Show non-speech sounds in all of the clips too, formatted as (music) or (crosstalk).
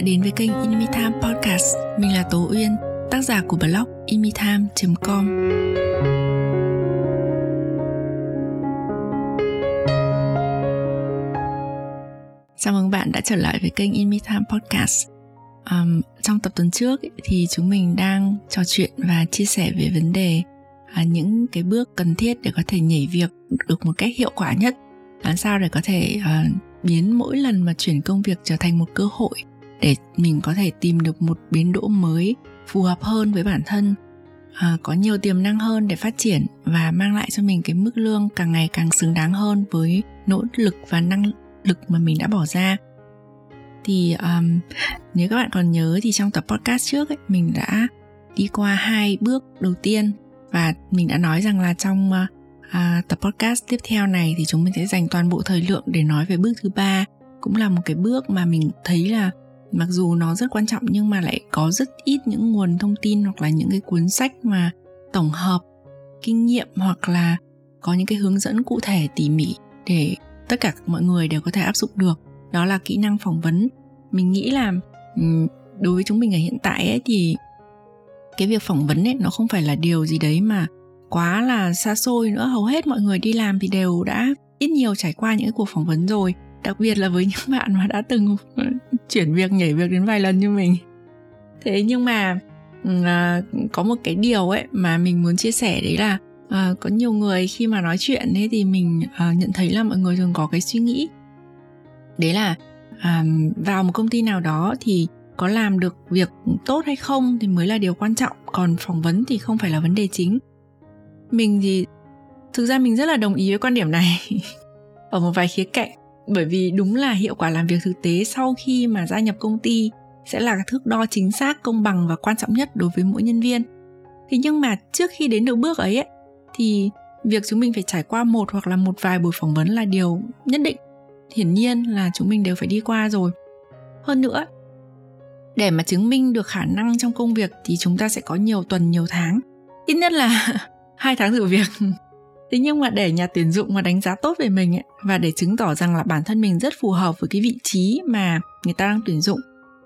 đã đến với kênh Inmitime Podcast. Mình là Tố Uyên, tác giả của blog inmitime.com. Chào mừng bạn đã trở lại với kênh Inmitime Podcast. Um, trong tập tuần trước thì chúng mình đang trò chuyện và chia sẻ về vấn đề uh, những cái bước cần thiết để có thể nhảy việc được một cách hiệu quả nhất làm sao để có thể uh, biến mỗi lần mà chuyển công việc trở thành một cơ hội để mình có thể tìm được một biến đỗ mới phù hợp hơn với bản thân à, có nhiều tiềm năng hơn để phát triển và mang lại cho mình cái mức lương càng ngày càng xứng đáng hơn với nỗ lực và năng lực mà mình đã bỏ ra. Thì um, nếu các bạn còn nhớ thì trong tập podcast trước ấy, mình đã đi qua hai bước đầu tiên và mình đã nói rằng là trong uh, tập podcast tiếp theo này thì chúng mình sẽ dành toàn bộ thời lượng để nói về bước thứ ba cũng là một cái bước mà mình thấy là mặc dù nó rất quan trọng nhưng mà lại có rất ít những nguồn thông tin hoặc là những cái cuốn sách mà tổng hợp kinh nghiệm hoặc là có những cái hướng dẫn cụ thể, tỉ mỉ để tất cả mọi người đều có thể áp dụng được. Đó là kỹ năng phỏng vấn. Mình nghĩ là đối với chúng mình ở hiện tại ấy thì cái việc phỏng vấn ấy nó không phải là điều gì đấy mà quá là xa xôi nữa. Hầu hết mọi người đi làm thì đều đã ít nhiều trải qua những cái cuộc phỏng vấn rồi đặc biệt là với những bạn mà đã từng ờ, chuyển việc nhảy việc đến vài lần như mình. Thế nhưng mà ừ, à, có một cái điều ấy mà mình muốn chia sẻ đấy là à, có nhiều người khi mà nói chuyện ấy thì mình à, nhận thấy là mọi người thường có cái suy nghĩ. Đấy là à, vào một công ty nào đó thì có làm được việc tốt hay không thì mới là điều quan trọng còn phỏng vấn thì không phải là vấn đề chính. Mình thì thực ra mình rất là đồng ý với quan điểm này. (laughs) Ở một vài khía cạnh bởi vì đúng là hiệu quả làm việc thực tế sau khi mà gia nhập công ty sẽ là thước đo chính xác công bằng và quan trọng nhất đối với mỗi nhân viên. Thế nhưng mà trước khi đến được bước ấy, ấy thì việc chúng mình phải trải qua một hoặc là một vài buổi phỏng vấn là điều nhất định. Hiển nhiên là chúng mình đều phải đi qua rồi. Hơn nữa để mà chứng minh được khả năng trong công việc thì chúng ta sẽ có nhiều tuần nhiều tháng. Ít nhất là (laughs) hai tháng thử việc thế nhưng mà để nhà tuyển dụng mà đánh giá tốt về mình ấy, và để chứng tỏ rằng là bản thân mình rất phù hợp với cái vị trí mà người ta đang tuyển dụng.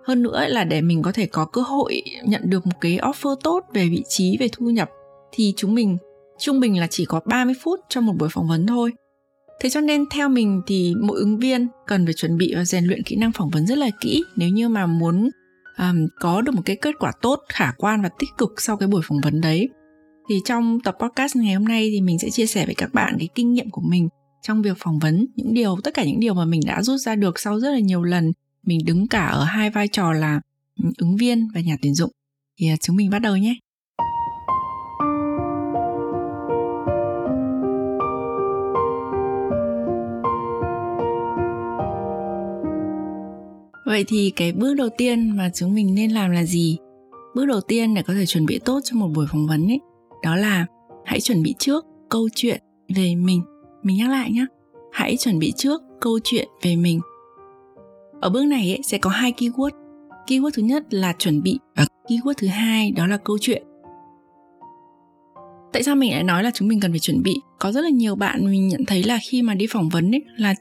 Hơn nữa là để mình có thể có cơ hội nhận được một cái offer tốt về vị trí về thu nhập thì chúng mình trung bình là chỉ có 30 phút cho một buổi phỏng vấn thôi. Thế cho nên theo mình thì mỗi ứng viên cần phải chuẩn bị và rèn luyện kỹ năng phỏng vấn rất là kỹ. Nếu như mà muốn um, có được một cái kết quả tốt, khả quan và tích cực sau cái buổi phỏng vấn đấy thì trong tập podcast ngày hôm nay thì mình sẽ chia sẻ với các bạn cái kinh nghiệm của mình trong việc phỏng vấn những điều, tất cả những điều mà mình đã rút ra được sau rất là nhiều lần. Mình đứng cả ở hai vai trò là ừ, ứng viên và nhà tuyển dụng. Thì à, chúng mình bắt đầu nhé. Vậy thì cái bước đầu tiên mà chúng mình nên làm là gì? Bước đầu tiên để có thể chuẩn bị tốt cho một buổi phỏng vấn ấy đó là hãy chuẩn bị trước câu chuyện về mình. Mình nhắc lại nhé hãy chuẩn bị trước câu chuyện về mình. Ở bước này ấy, sẽ có hai keyword. Keyword thứ nhất là chuẩn bị và keyword thứ hai đó là câu chuyện. Tại sao mình lại nói là chúng mình cần phải chuẩn bị? Có rất là nhiều bạn mình nhận thấy là khi mà đi phỏng vấn ấy là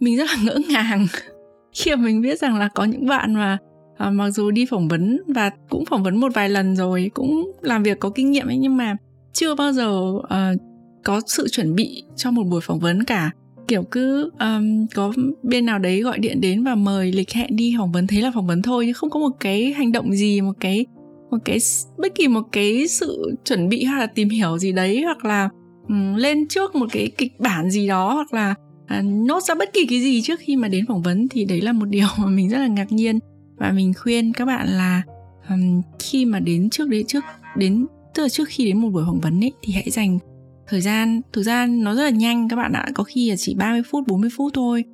mình rất là ngỡ ngàng. (laughs) Khi mà mình biết rằng là có những bạn mà à, mặc dù đi phỏng vấn và cũng phỏng vấn một vài lần rồi cũng làm việc có kinh nghiệm ấy nhưng mà chưa bao giờ uh, có sự chuẩn bị cho một buổi phỏng vấn cả. Kiểu cứ um, có bên nào đấy gọi điện đến và mời lịch hẹn đi phỏng vấn thế là phỏng vấn thôi chứ không có một cái hành động gì một cái một cái bất kỳ một cái sự chuẩn bị hoặc là tìm hiểu gì đấy hoặc là um, lên trước một cái kịch bản gì đó hoặc là uh, nốt ra bất kỳ cái gì trước khi mà đến phỏng vấn thì đấy là một điều (laughs) mà mình rất là ngạc nhiên và mình khuyên các bạn là um, khi mà đến trước đấy trước đến tức là trước khi đến một buổi phỏng vấn ấy thì hãy dành thời gian thực ra nó rất là nhanh các bạn ạ có khi là chỉ 30 phút 40 phút thôi.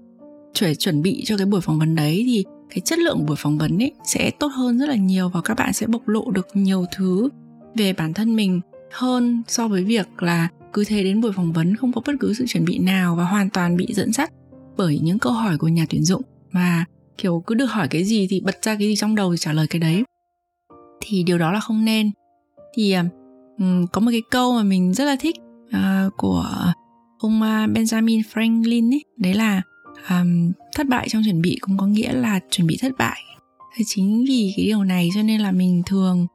Chuẩn chuẩn bị cho cái buổi phỏng vấn đấy thì cái chất lượng buổi phỏng vấn ấy sẽ tốt hơn rất là nhiều và các bạn sẽ bộc lộ được nhiều thứ về bản thân mình hơn so với việc là cứ thế đến buổi phỏng vấn không có bất cứ sự chuẩn bị nào và hoàn toàn bị dẫn dắt bởi những câu hỏi của nhà tuyển dụng. Và kiểu cứ được hỏi cái gì thì bật ra cái gì trong đầu thì trả lời cái đấy. Thì điều đó là không nên. Thì um, có một cái câu mà mình rất là thích uh, của ông uh, Benjamin Franklin ấy. Đấy là um, thất bại trong chuẩn bị cũng có nghĩa là chuẩn bị thất bại. Thế chính vì cái điều này cho nên là mình thường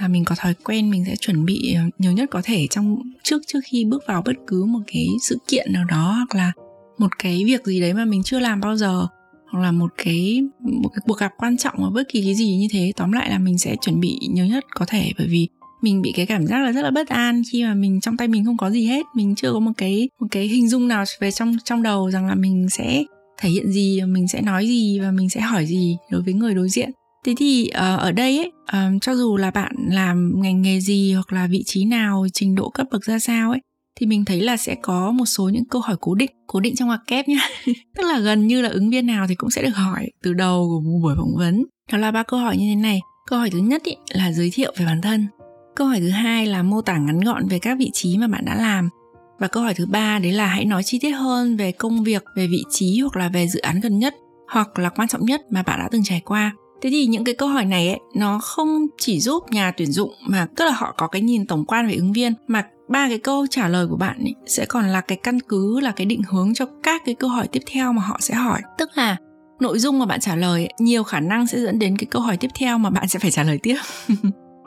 là mình có thói quen mình sẽ chuẩn bị nhiều nhất có thể trong trước trước khi bước vào bất cứ một cái sự kiện nào đó hoặc là một cái việc gì đấy mà mình chưa làm bao giờ hoặc là một cái một cái cuộc gặp quan trọng ở bất kỳ cái gì như thế. Tóm lại là mình sẽ chuẩn bị nhiều nhất có thể bởi vì mình bị cái cảm giác là rất là bất an khi mà mình trong tay mình không có gì hết. Mình chưa có một cái một cái hình dung nào về trong trong đầu rằng là mình sẽ thể hiện gì mình sẽ nói gì và mình sẽ hỏi gì đối với người đối diện. Thế thì uh, ở đây ấy ờ, cho dù là bạn làm ngành nghề gì hoặc là vị trí nào trình độ cấp bậc ra sao ấy thì mình thấy là sẽ có một số những câu hỏi cố định cố định trong ngoặc kép nhá. (laughs) Tức là gần như là ứng viên nào thì cũng sẽ được hỏi từ đầu của một buổi phỏng vấn. Đó là ba câu hỏi như thế này. Câu hỏi thứ nhất ý, là giới thiệu về bản thân. Câu hỏi thứ hai là mô tả ngắn gọn về các vị trí mà bạn đã làm. Và câu hỏi thứ ba đấy là hãy nói chi tiết hơn về công việc về vị trí hoặc là về dự án gần nhất hoặc là quan trọng nhất mà bạn đã từng trải qua. Thế thì những cái câu hỏi này ấy nó không chỉ giúp nhà tuyển dụng mà tức là họ có cái nhìn tổng quan về ứng viên mà ba cái câu trả lời của bạn ấy sẽ còn là cái căn cứ là cái định hướng cho các cái câu hỏi tiếp theo mà họ sẽ hỏi. Tức là nội dung mà bạn trả lời ấy, nhiều khả năng sẽ dẫn đến cái câu hỏi tiếp theo mà bạn sẽ phải trả lời tiếp. (laughs)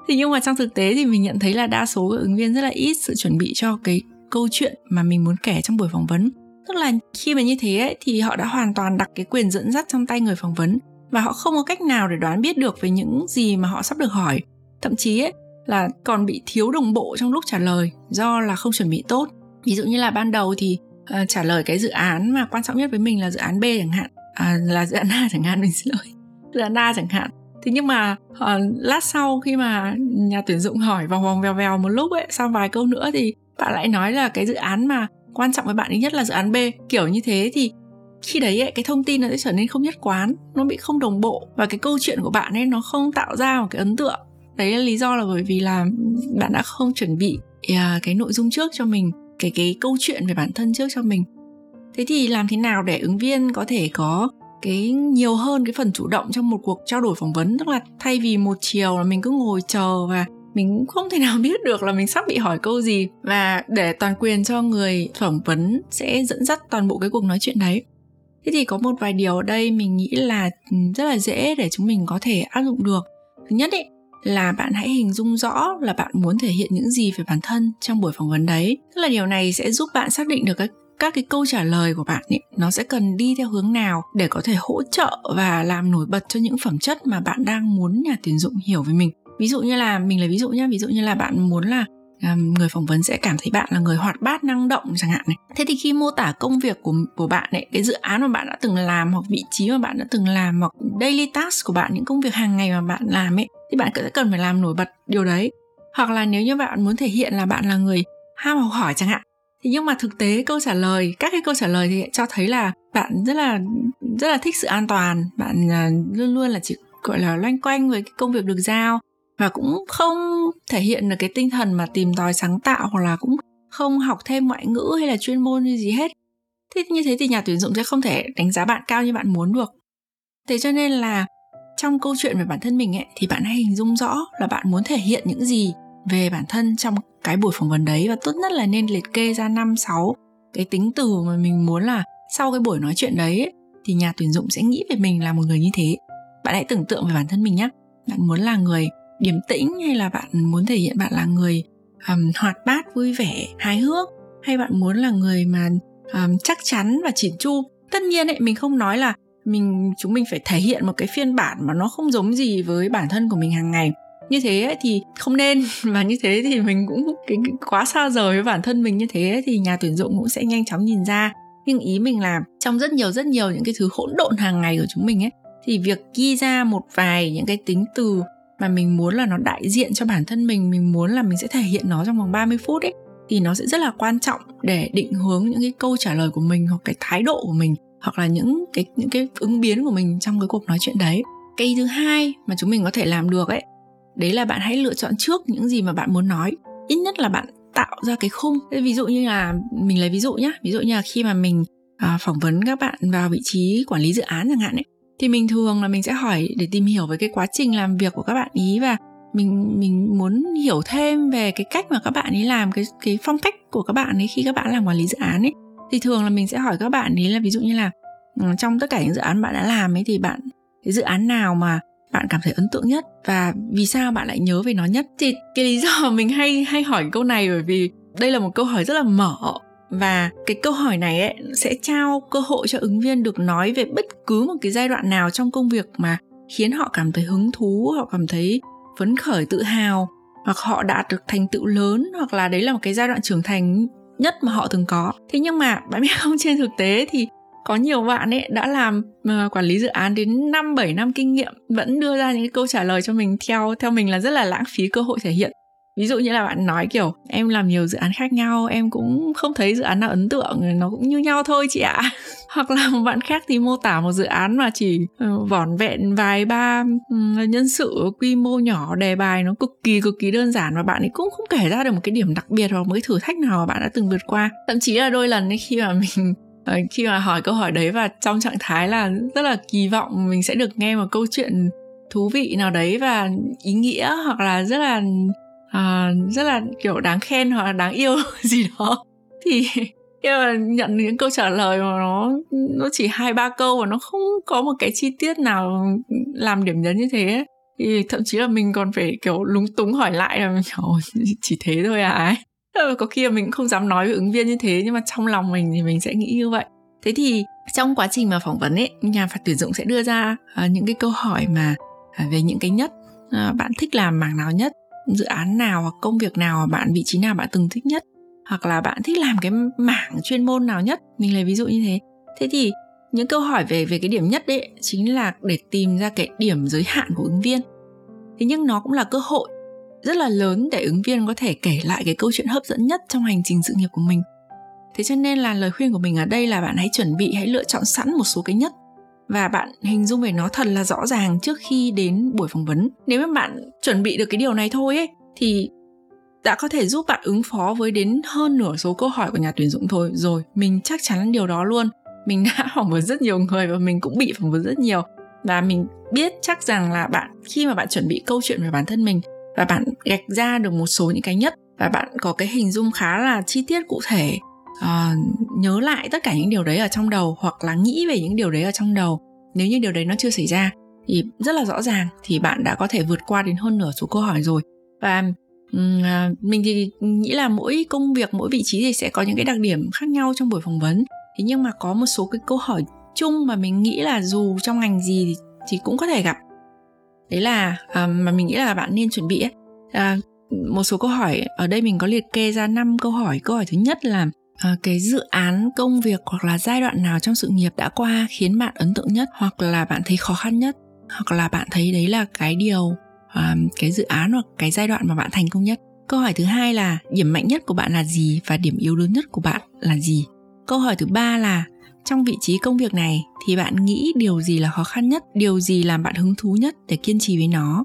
Thì nhưng mà trong thực tế thì mình nhận thấy là đa số các ứng viên rất là ít sự chuẩn bị cho cái câu chuyện mà mình muốn kể trong buổi phỏng vấn. Tức là khi mà như thế ấy, thì họ đã hoàn toàn đặt cái quyền dẫn dắt trong tay người phỏng vấn và họ không có cách nào để đoán biết được về những gì mà họ sắp được hỏi. Thậm chí ấy, là còn bị thiếu đồng bộ trong lúc trả lời do là không chuẩn bị tốt. Ví dụ như là ban đầu thì uh, trả lời cái dự án mà quan trọng nhất với mình là dự án B chẳng hạn. À, là dự án A chẳng hạn (laughs) mình xin lỗi. Dự án A chẳng hạn. Thế nhưng mà uh, lát sau khi mà nhà tuyển dụng hỏi vòng vòng vèo vèo một lúc ấy sau vài câu nữa thì bạn lại nói là cái dự án mà quan trọng với bạn ấy nhất là dự án B. Kiểu như thế thì khi đấy ấy, cái thông tin nó sẽ trở nên không nhất quán nó bị không đồng bộ và cái câu chuyện của bạn ấy nó không tạo ra một cái ấn tượng đấy là lý do là bởi vì là bạn đã không chuẩn bị à, cái nội dung trước cho mình, cái cái câu chuyện về bản thân trước cho mình. Thế thì làm thế nào để ứng viên có thể có cái nhiều hơn cái phần chủ động trong một cuộc trao đổi phỏng vấn? Tức là thay vì một chiều là mình cứ ngồi chờ và mình không thể (laughs) nào biết được là mình sắp bị hỏi câu gì. Và để toàn quyền cho người phỏng vấn sẽ dẫn dắt toàn bộ cái cuộc nói chuyện đấy. Thế thì có một vài điều ở đây mình nghĩ là ừ, rất là dễ để chúng mình có thể áp dụng được. Thứ nhất ấy là bạn hãy hình dung rõ là bạn muốn thể hiện những gì về bản thân trong buổi phỏng vấn đấy. Tức là điều này sẽ giúp bạn xác định được các các cái câu trả lời của bạn ấy, nó sẽ cần đi theo hướng nào để có thể hỗ trợ và làm nổi bật cho những phẩm chất mà bạn đang muốn nhà tuyển dụng hiểu về mình. Ví dụ như là mình lấy ví dụ nhé ví dụ như là bạn muốn là người phỏng vấn sẽ cảm thấy bạn là người hoạt bát năng động chẳng hạn này. Thế thì khi mô tả công việc của của bạn ấy cái dự án mà bạn đã từng làm hoặc vị trí mà bạn đã từng làm hoặc daily task của bạn những công việc hàng ngày mà bạn làm ấy thì bạn sẽ cần phải làm nổi bật điều đấy. Hoặc là nếu như bạn muốn thể hiện là bạn là người ham học hỏi chẳng hạn, thì nhưng mà thực tế câu trả lời, các cái câu trả lời thì cho thấy là bạn rất là rất là thích sự an toàn. Bạn à, luôn luôn là chỉ, gọi là, loanh quanh với cái công việc được giao và cũng không thể hiện được cái tinh thần mà tìm tòi sáng tạo hoặc là cũng không học thêm ngoại ngữ hay là chuyên môn như gì hết. Thế như thế thì nhà tuyển dụng sẽ không thể đánh giá bạn cao như bạn muốn được. Thế cho nên là trong câu chuyện về bản thân mình ấy thì bạn hãy hình dung rõ là bạn muốn thể hiện những gì về bản thân trong cái buổi phỏng vấn đấy. Và tốt nhất là nên liệt kê ra năm sáu cái tính từ mà mình muốn là sau cái buổi nói chuyện đấy ấy, thì nhà tuyển dụng sẽ nghĩ về mình là một người như thế. Bạn hãy tưởng tượng về bản thân mình nhé bạn muốn là người điềm tĩnh hay là bạn muốn thể hiện bạn là người um, hoạt bát vui vẻ hài hước? Hay bạn muốn là người mà um, chắc chắn và chỉn chu? Tất nhiên ấy mình không nói là mình chúng mình phải thể hiện một cái phiên bản mà nó không giống gì với bản thân của mình hàng ngày. Như thế ấy, thì không nên (laughs) và như thế thì mình cũng cái, cái quá xa rời với bản thân mình như thế ấy, thì nhà tuyển dụng cũng sẽ nhanh chóng nhìn ra. Nhưng ý mình là trong rất nhiều rất nhiều những cái thứ hỗn độn hàng ngày của chúng mình ấy thì việc ghi ra một vài những cái tính từ mà mình muốn là nó đại diện cho bản thân mình mình muốn là mình sẽ thể hiện nó trong vòng 30 phút ấy thì nó sẽ rất là quan trọng để định hướng những cái câu trả lời của mình hoặc cái thái độ của mình hoặc là những cái những cái ứng biến của mình trong cái cuộc nói chuyện đấy. Cái thứ hai mà chúng mình có thể làm được ấy đấy là bạn hãy lựa chọn trước những gì mà bạn muốn nói. Ít nhất là bạn tạo ra cái khung. Ví dụ như là mình lấy ví dụ nhá, ví dụ như là khi mà mình à, phỏng vấn các bạn vào vị trí quản lý dự án chẳng hạn ấy thì mình thường là mình sẽ hỏi để tìm hiểu về cái quá trình làm việc của các bạn ý và mình mình muốn hiểu thêm về cái cách mà các bạn ấy làm cái cái phong cách của các bạn ấy khi các bạn làm quản lý dự án ấy thì thường là mình sẽ hỏi các bạn ý là ví dụ như là ừ, trong tất cả những dự án bạn đã làm ấy thì bạn, cái dự án nào mà bạn cảm thấy ấn tượng nhất và vì sao bạn lại nhớ về nó nhất? Thì cái lý do mà mình hay hay hỏi câu này bởi vì đây là một câu hỏi rất là mở và cái câu hỏi này ấy sẽ trao cơ hội cho ứng viên được nói về bất cứ một cái giai đoạn nào trong công việc mà khiến họ cảm thấy hứng thú, họ cảm thấy phấn khởi, tự hào hoặc họ đạt được thành tựu lớn hoặc là đấy là một cái giai đoạn trưởng thành nhất mà họ từng có. Thế nhưng mà bạn biết không (laughs) trên thực tế thì có nhiều bạn ấy đã làm uh, quản lý dự án đến 5 7 năm kinh nghiệm vẫn đưa ra những câu trả lời cho mình theo theo mình là rất là lãng phí cơ hội thể hiện ví dụ như là bạn nói, kiểu, em làm nhiều dự án khác nhau, em cũng không thấy dự án nào ấn tượng, nó cũng như nhau thôi chị ạ. (laughs) Hoặc là một bạn khác thì mô tả một dự án mà chỉ ờ, vỏn vẹn vài ba nhân sự quy mô nhỏ, đề bài nó cực kỳ cực kỳ đơn giản và bạn ấy cũng không kể ra được một cái điểm đặc biệt hoặc một cái thử thách nào mà bạn đã từng vượt qua. Thậm chí là đôi lần ấy, khi mà mình ờ, khi mà hỏi câu hỏi đấy và trong trạng thái là rất là kỳ vọng mình sẽ được nghe một câu chuyện thú vị nào đấy và ý nghĩa hoặc là rất là uh, rất là kiểu đáng khen hoặc là đáng yêu (laughs) gì đó. Thì (laughs) khi mà nhận những câu trả lời mà nó nó chỉ hai ba câu và nó không có một cái chi tiết nào làm điểm nhấn như thế thì thậm chí là mình còn phải kiểu lúng túng hỏi lại là (laughs) chỉ thế thôi à? ấy. Có khi là mình cũng không dám nói với ứng viên như thế nhưng mà trong lòng mình thì mình sẽ nghĩ như vậy. Thế thì trong quá trình mà phỏng vấn ấy nhà phạt tuyển dụng sẽ đưa ra uh, những cái câu hỏi mà uh, về những cái nhất uh, bạn thích làm mảng nào nhất? Dự án nào hoặc công việc nào bạn, vị trí nào bạn từng thích nhất? Hoặc là bạn thích làm cái mảng chuyên môn nào nhất? Mình lấy ví dụ như thế. Thế thì những câu hỏi về về cái điểm nhất đấy chính là để tìm ra cái điểm giới hạn của ứng viên. Thế nhưng nó cũng là cơ hội rất là lớn để ứng viên có thể kể lại cái câu chuyện hấp dẫn nhất trong hành trình sự nghiệp của mình. Thế cho nên là lời khuyên của mình ở đây là bạn hãy chuẩn bị, hãy lựa chọn sẵn một số cái nhất và bạn hình dung về nó thật là rõ ràng trước khi đến buổi phỏng vấn. Nếu mà bạn chuẩn bị được cái điều này thôi ấy, thì đã có thể giúp bạn ứng phó với đến hơn nửa số câu hỏi của nhà tuyển dụng thôi. Rồi, mình chắc chắn điều đó luôn. Mình đã (laughs) phỏng vấn rất nhiều người và mình cũng bị phỏng vấn rất nhiều. Và mình biết chắc rằng là bạn, khi mà bạn chuẩn bị câu chuyện về bản thân mình và bạn gạch ra được một số những cái nhất và bạn có cái hình dung khá là chi tiết cụ thể uh, nhớ lại tất cả những điều đấy ở trong đầu hoặc là nghĩ về những điều đấy ở trong đầu. Nếu như điều đấy nó chưa xảy ra thì rất là rõ ràng thì bạn đã có thể vượt qua đến hơn nửa số câu hỏi rồi. Và um, mình thì nghĩ là mỗi công việc mỗi vị trí thì sẽ có những cái đặc điểm khác nhau trong buổi phỏng vấn. Thế nhưng mà có một số cái câu hỏi chung mà mình nghĩ là dù trong ngành gì thì, thì cũng có thể gặp. Đấy là um, mà mình nghĩ là bạn nên chuẩn bị ấy. Uh, một số câu hỏi ở đây mình có liệt kê ra 5 câu hỏi. Câu hỏi thứ nhất là à, cái dự án công việc hoặc là giai đoạn nào trong sự nghiệp đã qua khiến bạn ấn tượng nhất hoặc là bạn thấy khó khăn nhất? Hoặc là bạn thấy đấy là cái điều à, cái dự án hoặc cái giai đoạn mà bạn thành công nhất? Câu hỏi thứ hai là điểm mạnh nhất của bạn là gì và điểm yếu lớn nhất của bạn là gì? Câu hỏi thứ ba là trong vị trí công việc này thì bạn nghĩ điều gì là khó khăn nhất điều gì làm bạn hứng thú nhất để kiên trì với nó?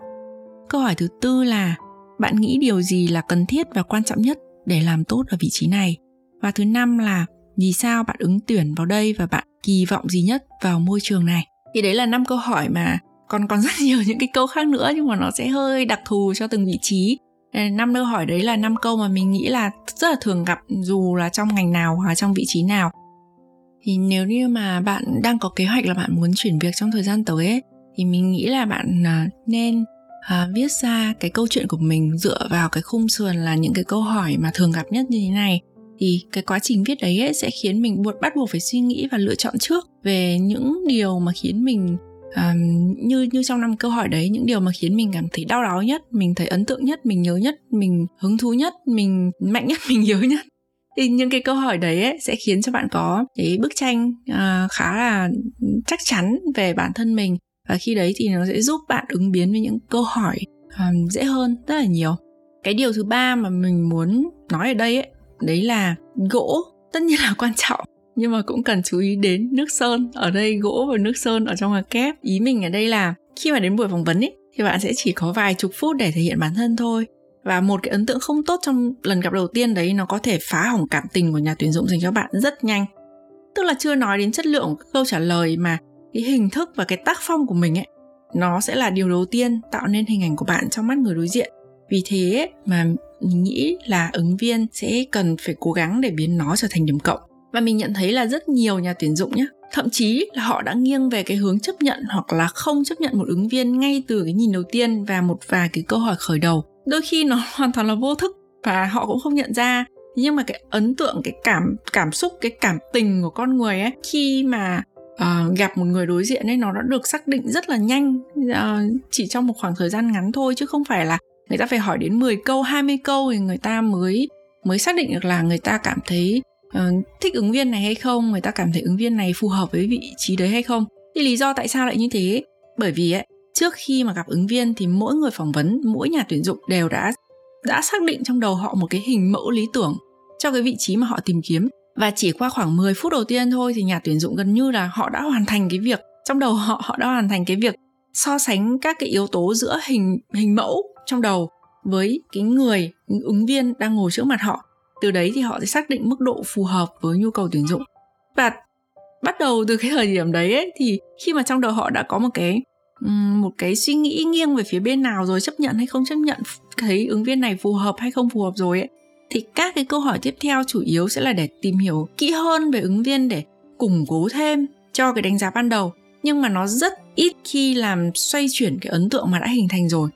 Câu hỏi thứ tư là bạn nghĩ điều gì là cần thiết và quan trọng nhất để làm tốt ở vị trí này? Và thứ năm là vì sao bạn ứng tuyển vào đây và bạn kỳ vọng gì nhất vào môi trường này? Thì đấy là năm câu hỏi mà còn còn rất (laughs) nhiều những cái câu khác nữa nhưng mà nó sẽ hơi đặc thù cho từng vị trí. Ờ, năm câu hỏi đấy là năm câu mà mình nghĩ là rất là thường gặp dù là trong ngành nào hoặc trong vị trí nào. Thì nếu như mà bạn đang có kế hoạch là bạn muốn chuyển việc trong thời gian tới ấy, thì mình nghĩ là bạn ờ, nên à, viết ra cái câu chuyện của mình dựa vào cái khung sườn là những cái câu hỏi mà thường gặp nhất như thế này thì cái quá trình viết đấy ấy sẽ khiến mình buộc bắt buộc phải suy nghĩ và lựa chọn trước về những điều mà khiến mình um, như như trong năm câu hỏi đấy những điều mà khiến mình cảm thấy đau đáu nhất mình thấy ấn tượng nhất mình nhớ nhất mình hứng thú nhất mình mạnh nhất (laughs) mình nhớ nhất. Thì những cái câu hỏi đấy ấy, sẽ khiến cho bạn có cái bức tranh uh, khá là chắc chắn về bản thân mình. Và khi đấy thì nó sẽ giúp bạn ứng biến với những câu hỏi um, dễ hơn rất là nhiều. Cái điều thứ ba mà mình muốn nói ở đây ấy đấy là gỗ, tất nhiên là (laughs) quan trọng, nhưng mà cũng cần chú ý đến nước sơn. Ở đây gỗ và nước sơn ở trong hòa kép. Ý mình ở đây là khi mà đến buổi phỏng vấn ấy thì bạn sẽ chỉ có vài chục phút để thể hiện bản thân thôi. Và một cái ấn tượng không tốt trong lần gặp đầu tiên đấy, nó có thể phá hỏng cảm tình của nhà tuyển dụng dành cho bạn rất nhanh. Tức là chưa nói đến chất lượng của câu trả lời, mà cái hình thức và cái tác phong của mình ấy, nó sẽ là điều đầu tiên tạo nên hình ảnh của bạn trong mắt người đối diện. Vì thế mà mình nghĩ là ứng viên sẽ cần phải cố gắng để biến nó trở thành điểm cộng. Và mình nhận thấy là rất nhiều nhà tuyển dụng nhé thậm chí là họ đã nghiêng về cái hướng chấp nhận hoặc là không chấp nhận một ứng viên ngay từ cái nhìn đầu tiên và một vài cái câu hỏi khởi đầu. Đôi khi nó (laughs) hoàn toàn là vô thức và họ cũng không nhận ra. Nhưng mà cái ấn tượng cái cảm cảm xúc cái cảm tình của con người ấy khi mà uh, gặp một người đối diện ấy nó đã được xác định rất là nhanh uh, chỉ trong một khoảng thời gian ngắn thôi chứ không phải là người ta phải hỏi đến 10 câu 20 câu thì người ta mới mới xác định được là người ta cảm thấy uh, thích ứng viên này hay không người ta cảm thấy ứng viên này phù hợp với vị trí đấy hay không. Thì lý do tại sao lại như thế? Bởi vì ấy trước khi mà gặp ứng viên thì mỗi người phỏng vấn mỗi nhà tuyển dụng đều đã đã xác định trong đầu họ một cái hình mẫu lý tưởng cho cái vị trí mà họ tìm kiếm. Và chỉ qua khoảng 10 phút đầu tiên thôi thì nhà tuyển dụng gần như là họ đã hoàn thành cái việc trong đầu họ họ đã hoàn thành cái việc so sánh các cái yếu tố giữa hình hình mẫu trong đầu với cái người ứng viên đang ngồi trước mặt họ. Từ đấy thì họ sẽ xác định mức độ phù hợp với nhu cầu tuyển dụng. Và bắt đầu từ cái thời điểm đấy ấy, thì khi mà trong đầu họ đã có một cái một cái suy nghĩ nghiêng về phía bên nào rồi chấp nhận hay không chấp nhận thấy ứng viên này phù hợp hay không phù hợp rồi ấy thì các cái câu hỏi tiếp theo chủ yếu sẽ là để tìm hiểu kỹ hơn về ứng viên để củng cố thêm cho cái đánh giá ban đầu. Nhưng mà nó rất ít khi làm xoay chuyển cái ấn tượng mà đã hình thành rồi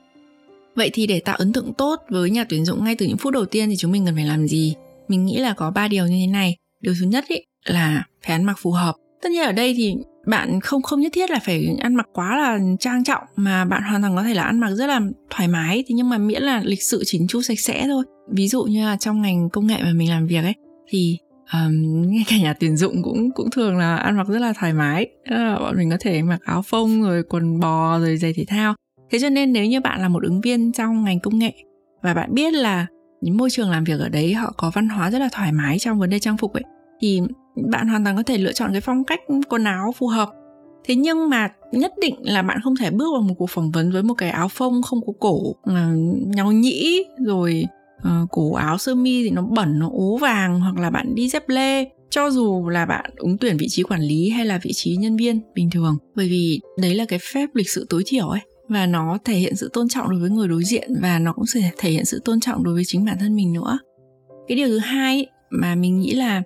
vậy thì để tạo ấn tượng tốt với nhà tuyển dụng ngay từ những phút đầu tiên thì chúng mình cần phải làm gì? Mình nghĩ là có ba điều như thế này. Điều thứ nhất ý, là phải ăn mặc phù hợp. Tất nhiên ở đây thì bạn không không nhất thiết là phải ăn mặc quá là trang trọng mà bạn hoàn toàn có thể là ăn mặc rất là thoải mái. Thì nhưng mà miễn là lịch sự chỉnh chu sạch sẽ thôi. Ví dụ như là trong ngành công nghệ mà mình làm việc ấy thì um, ngay cả nhà tuyển dụng cũng cũng thường là ăn mặc rất là thoải mái. Là bọn mình có thể mặc áo phông rồi quần bò rồi giày thể thao thế cho nên nếu như bạn là một ứng viên trong ngành công nghệ và bạn biết là những môi trường làm việc ở đấy họ có văn hóa rất là thoải mái trong vấn đề trang phục ấy thì bạn hoàn toàn có thể lựa chọn cái phong cách quần áo phù hợp. Thế nhưng mà nhất định là bạn không thể bước vào một cuộc phỏng vấn với một cái áo phông không có cổ ờ, uh, nhau nhĩ rồi uh, cổ áo sơ mi thì nó bẩn nó ố vàng hoặc là bạn đi dép lê. Cho dù là bạn ứng tuyển vị trí quản lý hay là vị trí nhân viên bình thường bởi vì đấy là cái phép lịch sự tối thiểu ấy và nó thể hiện sự tôn trọng đối với người đối diện và nó cũng sẽ thể hiện sự tôn trọng đối với chính bản thân mình nữa. Cái điều thứ hai mà mình nghĩ là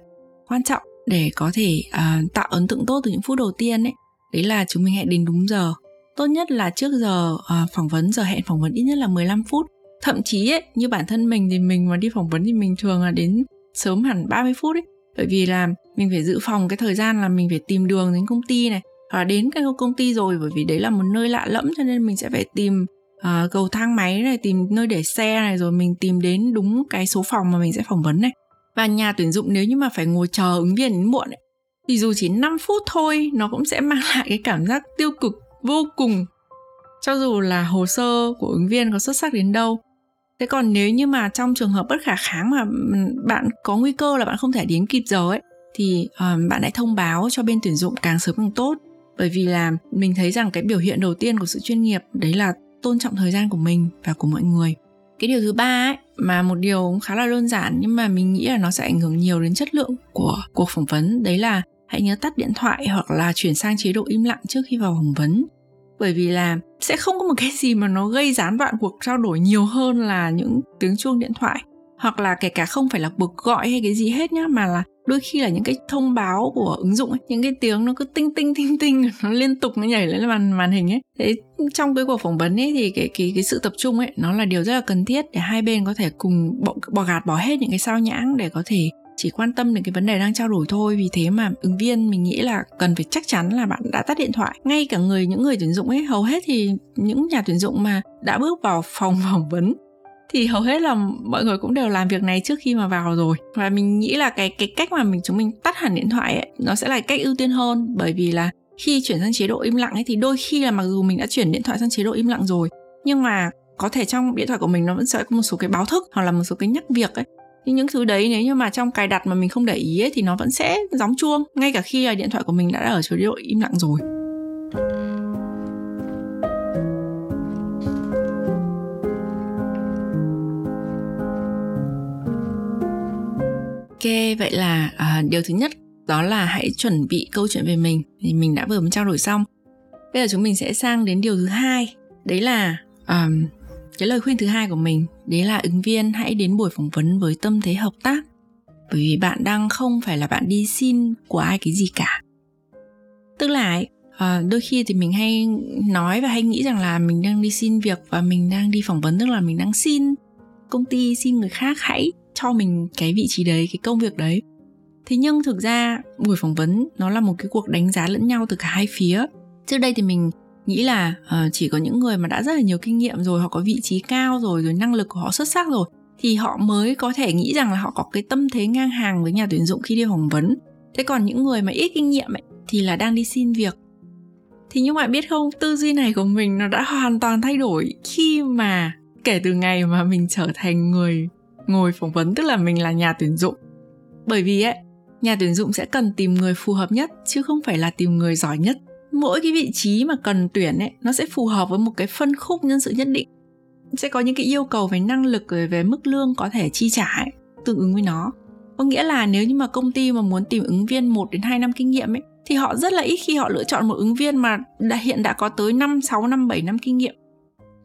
quan trọng để có thể uh, tạo ấn tượng tốt từ những phút đầu tiên ấy đấy là chúng mình hãy đến đúng giờ. Tốt nhất là trước giờ uh, phỏng vấn giờ hẹn phỏng vấn ít nhất là 15 phút. Thậm chí ấy, như bản thân mình thì mình mà đi phỏng vấn thì mình thường là đến sớm hẳn 30 phút ấy. Bởi vì là mình phải dự phòng cái thời gian là mình phải tìm đường đến công ty này hoặc là đến cái công ty rồi bởi vì đấy là một nơi lạ lẫm cho nên mình sẽ phải tìm uh, cầu thang máy này tìm nơi để xe này rồi mình tìm đến đúng cái số phòng mà mình sẽ phỏng vấn này. Và nhà tuyển dụng nếu như mà phải ngồi chờ ứng viên đến muộn ấy, thì dù chỉ 5 phút thôi nó cũng sẽ mang lại cái cảm giác tiêu cực vô cùng. Cho dù là hồ sơ của ứng viên có xuất sắc đến đâu thế còn nếu như mà trong trường hợp bất khả kháng mà bạn có nguy cơ là bạn không thể đến kịp giờ ấy thì uh, bạn hãy thông báo cho bên tuyển dụng càng sớm càng tốt bởi vì là mình thấy rằng cái biểu hiện đầu tiên của sự chuyên nghiệp đấy là tôn trọng thời gian của mình và của mọi người. Cái điều thứ ba ấy, mà một điều khá là đơn giản nhưng mà mình nghĩ là nó sẽ ảnh hưởng nhiều đến chất lượng của cuộc phỏng vấn, đấy là hãy nhớ tắt điện thoại hoặc là chuyển sang chế độ im lặng trước khi vào phỏng vấn. Bởi vì là sẽ không có một cái gì mà nó gây gián đoạn cuộc trao đổi nhiều hơn là những tiếng chuông điện thoại, hoặc là kể cả không phải là cuộc gọi hay cái gì hết nhá, mà là đôi khi là những cái thông báo của ứng dụng ấy những cái tiếng nó cứ tinh tinh tinh tinh (laughs) nó liên tục nó nhảy lên màn màn hình ấy. Thế trong cái cuộc phỏng vấn ấy thì cái cái cái sự tập trung ấy nó là điều rất là cần thiết để hai bên có thể cùng bỏ, bỏ gạt bỏ hết những cái sao nhãng để có thể chỉ quan tâm đến cái vấn đề đang trao đổi thôi. Vì thế mà ứng viên mình nghĩ là cần phải chắc chắn là bạn đã tắt điện thoại. Ngay cả người những người tuyển dụng ấy hầu hết thì những nhà tuyển dụng mà đã bước vào phòng (laughs) phỏng vấn thì hầu hết là mọi người cũng đều làm việc này trước khi mà vào rồi. Và mình nghĩ là cái cái cách mà mình chúng mình tắt hẳn điện thoại ấy nó sẽ là cách ưu tiên hơn. Bởi vì là khi chuyển sang chế độ im lặng ấy thì đôi khi là mặc dù mình đã chuyển điện thoại sang chế độ im lặng rồi nhưng mà có thể trong điện thoại của mình nó vẫn sẽ có một số cái báo thức hoặc là một số cái nhắc việc ấy. Thì những thứ đấy nếu như mà trong cài đặt mà mình không để ý ấy, thì nó vẫn sẽ gióng chuông ngay cả khi là điện thoại của mình đã ở chế độ im lặng rồi. Ok, vậy là à, điều thứ nhất đó là hãy chuẩn bị câu chuyện về mình thì mình đã vừa mới trao đổi xong. Bây giờ chúng mình sẽ sang đến điều thứ hai, đấy là um, cái lời khuyên thứ hai của mình, đấy là ứng viên hãy đến buổi phỏng vấn với tâm thế hợp tác. Bởi vì bạn đang không phải là bạn đi xin của ai cái gì cả. tức là uh, đôi khi thì mình hay nói và hay nghĩ rằng là mình đang đi xin việc và mình đang đi phỏng vấn tức là mình đang xin công ty xin người khác hãy cho mình cái vị trí đấy cái công việc đấy. Thế nhưng thực ra buổi phỏng vấn nó là một cái cuộc đánh giá lẫn nhau từ cả hai phía. Trước đây thì mình nghĩ là uh, chỉ có những người mà đã rất là nhiều kinh nghiệm rồi họ có vị trí cao rồi rồi năng lực của họ xuất sắc rồi thì họ mới có thể nghĩ rằng là họ có cái tâm thế ngang hàng với nhà tuyển dụng khi đi phỏng vấn. Thế còn những người mà ít kinh nghiệm ấy, thì là đang đi xin việc. Thì nhưng mà biết không tư duy này của mình nó đã hoàn toàn thay đổi khi mà kể từ ngày mà mình trở thành người ngồi phỏng vấn tức là mình là nhà tuyển dụng. Bởi vì ấy nhà tuyển dụng sẽ cần tìm người phù hợp nhất chứ không phải là tìm người giỏi nhất. Mỗi cái vị trí mà cần tuyển ấy nó sẽ phù hợp với một cái phân khúc nhân sự nhất định. Sẽ có những cái yêu cầu về năng lực rồi về mức lương có thể chi trả ấy, tương ứng với nó. Có nghĩa là nếu như mà công ty mà muốn tìm ứng viên 1 đến 2 năm kinh nghiệm ấy thì họ rất là ít khi họ lựa chọn một ứng viên mà đã hiện đã có tới 5, 6 năm, 7 năm kinh nghiệm.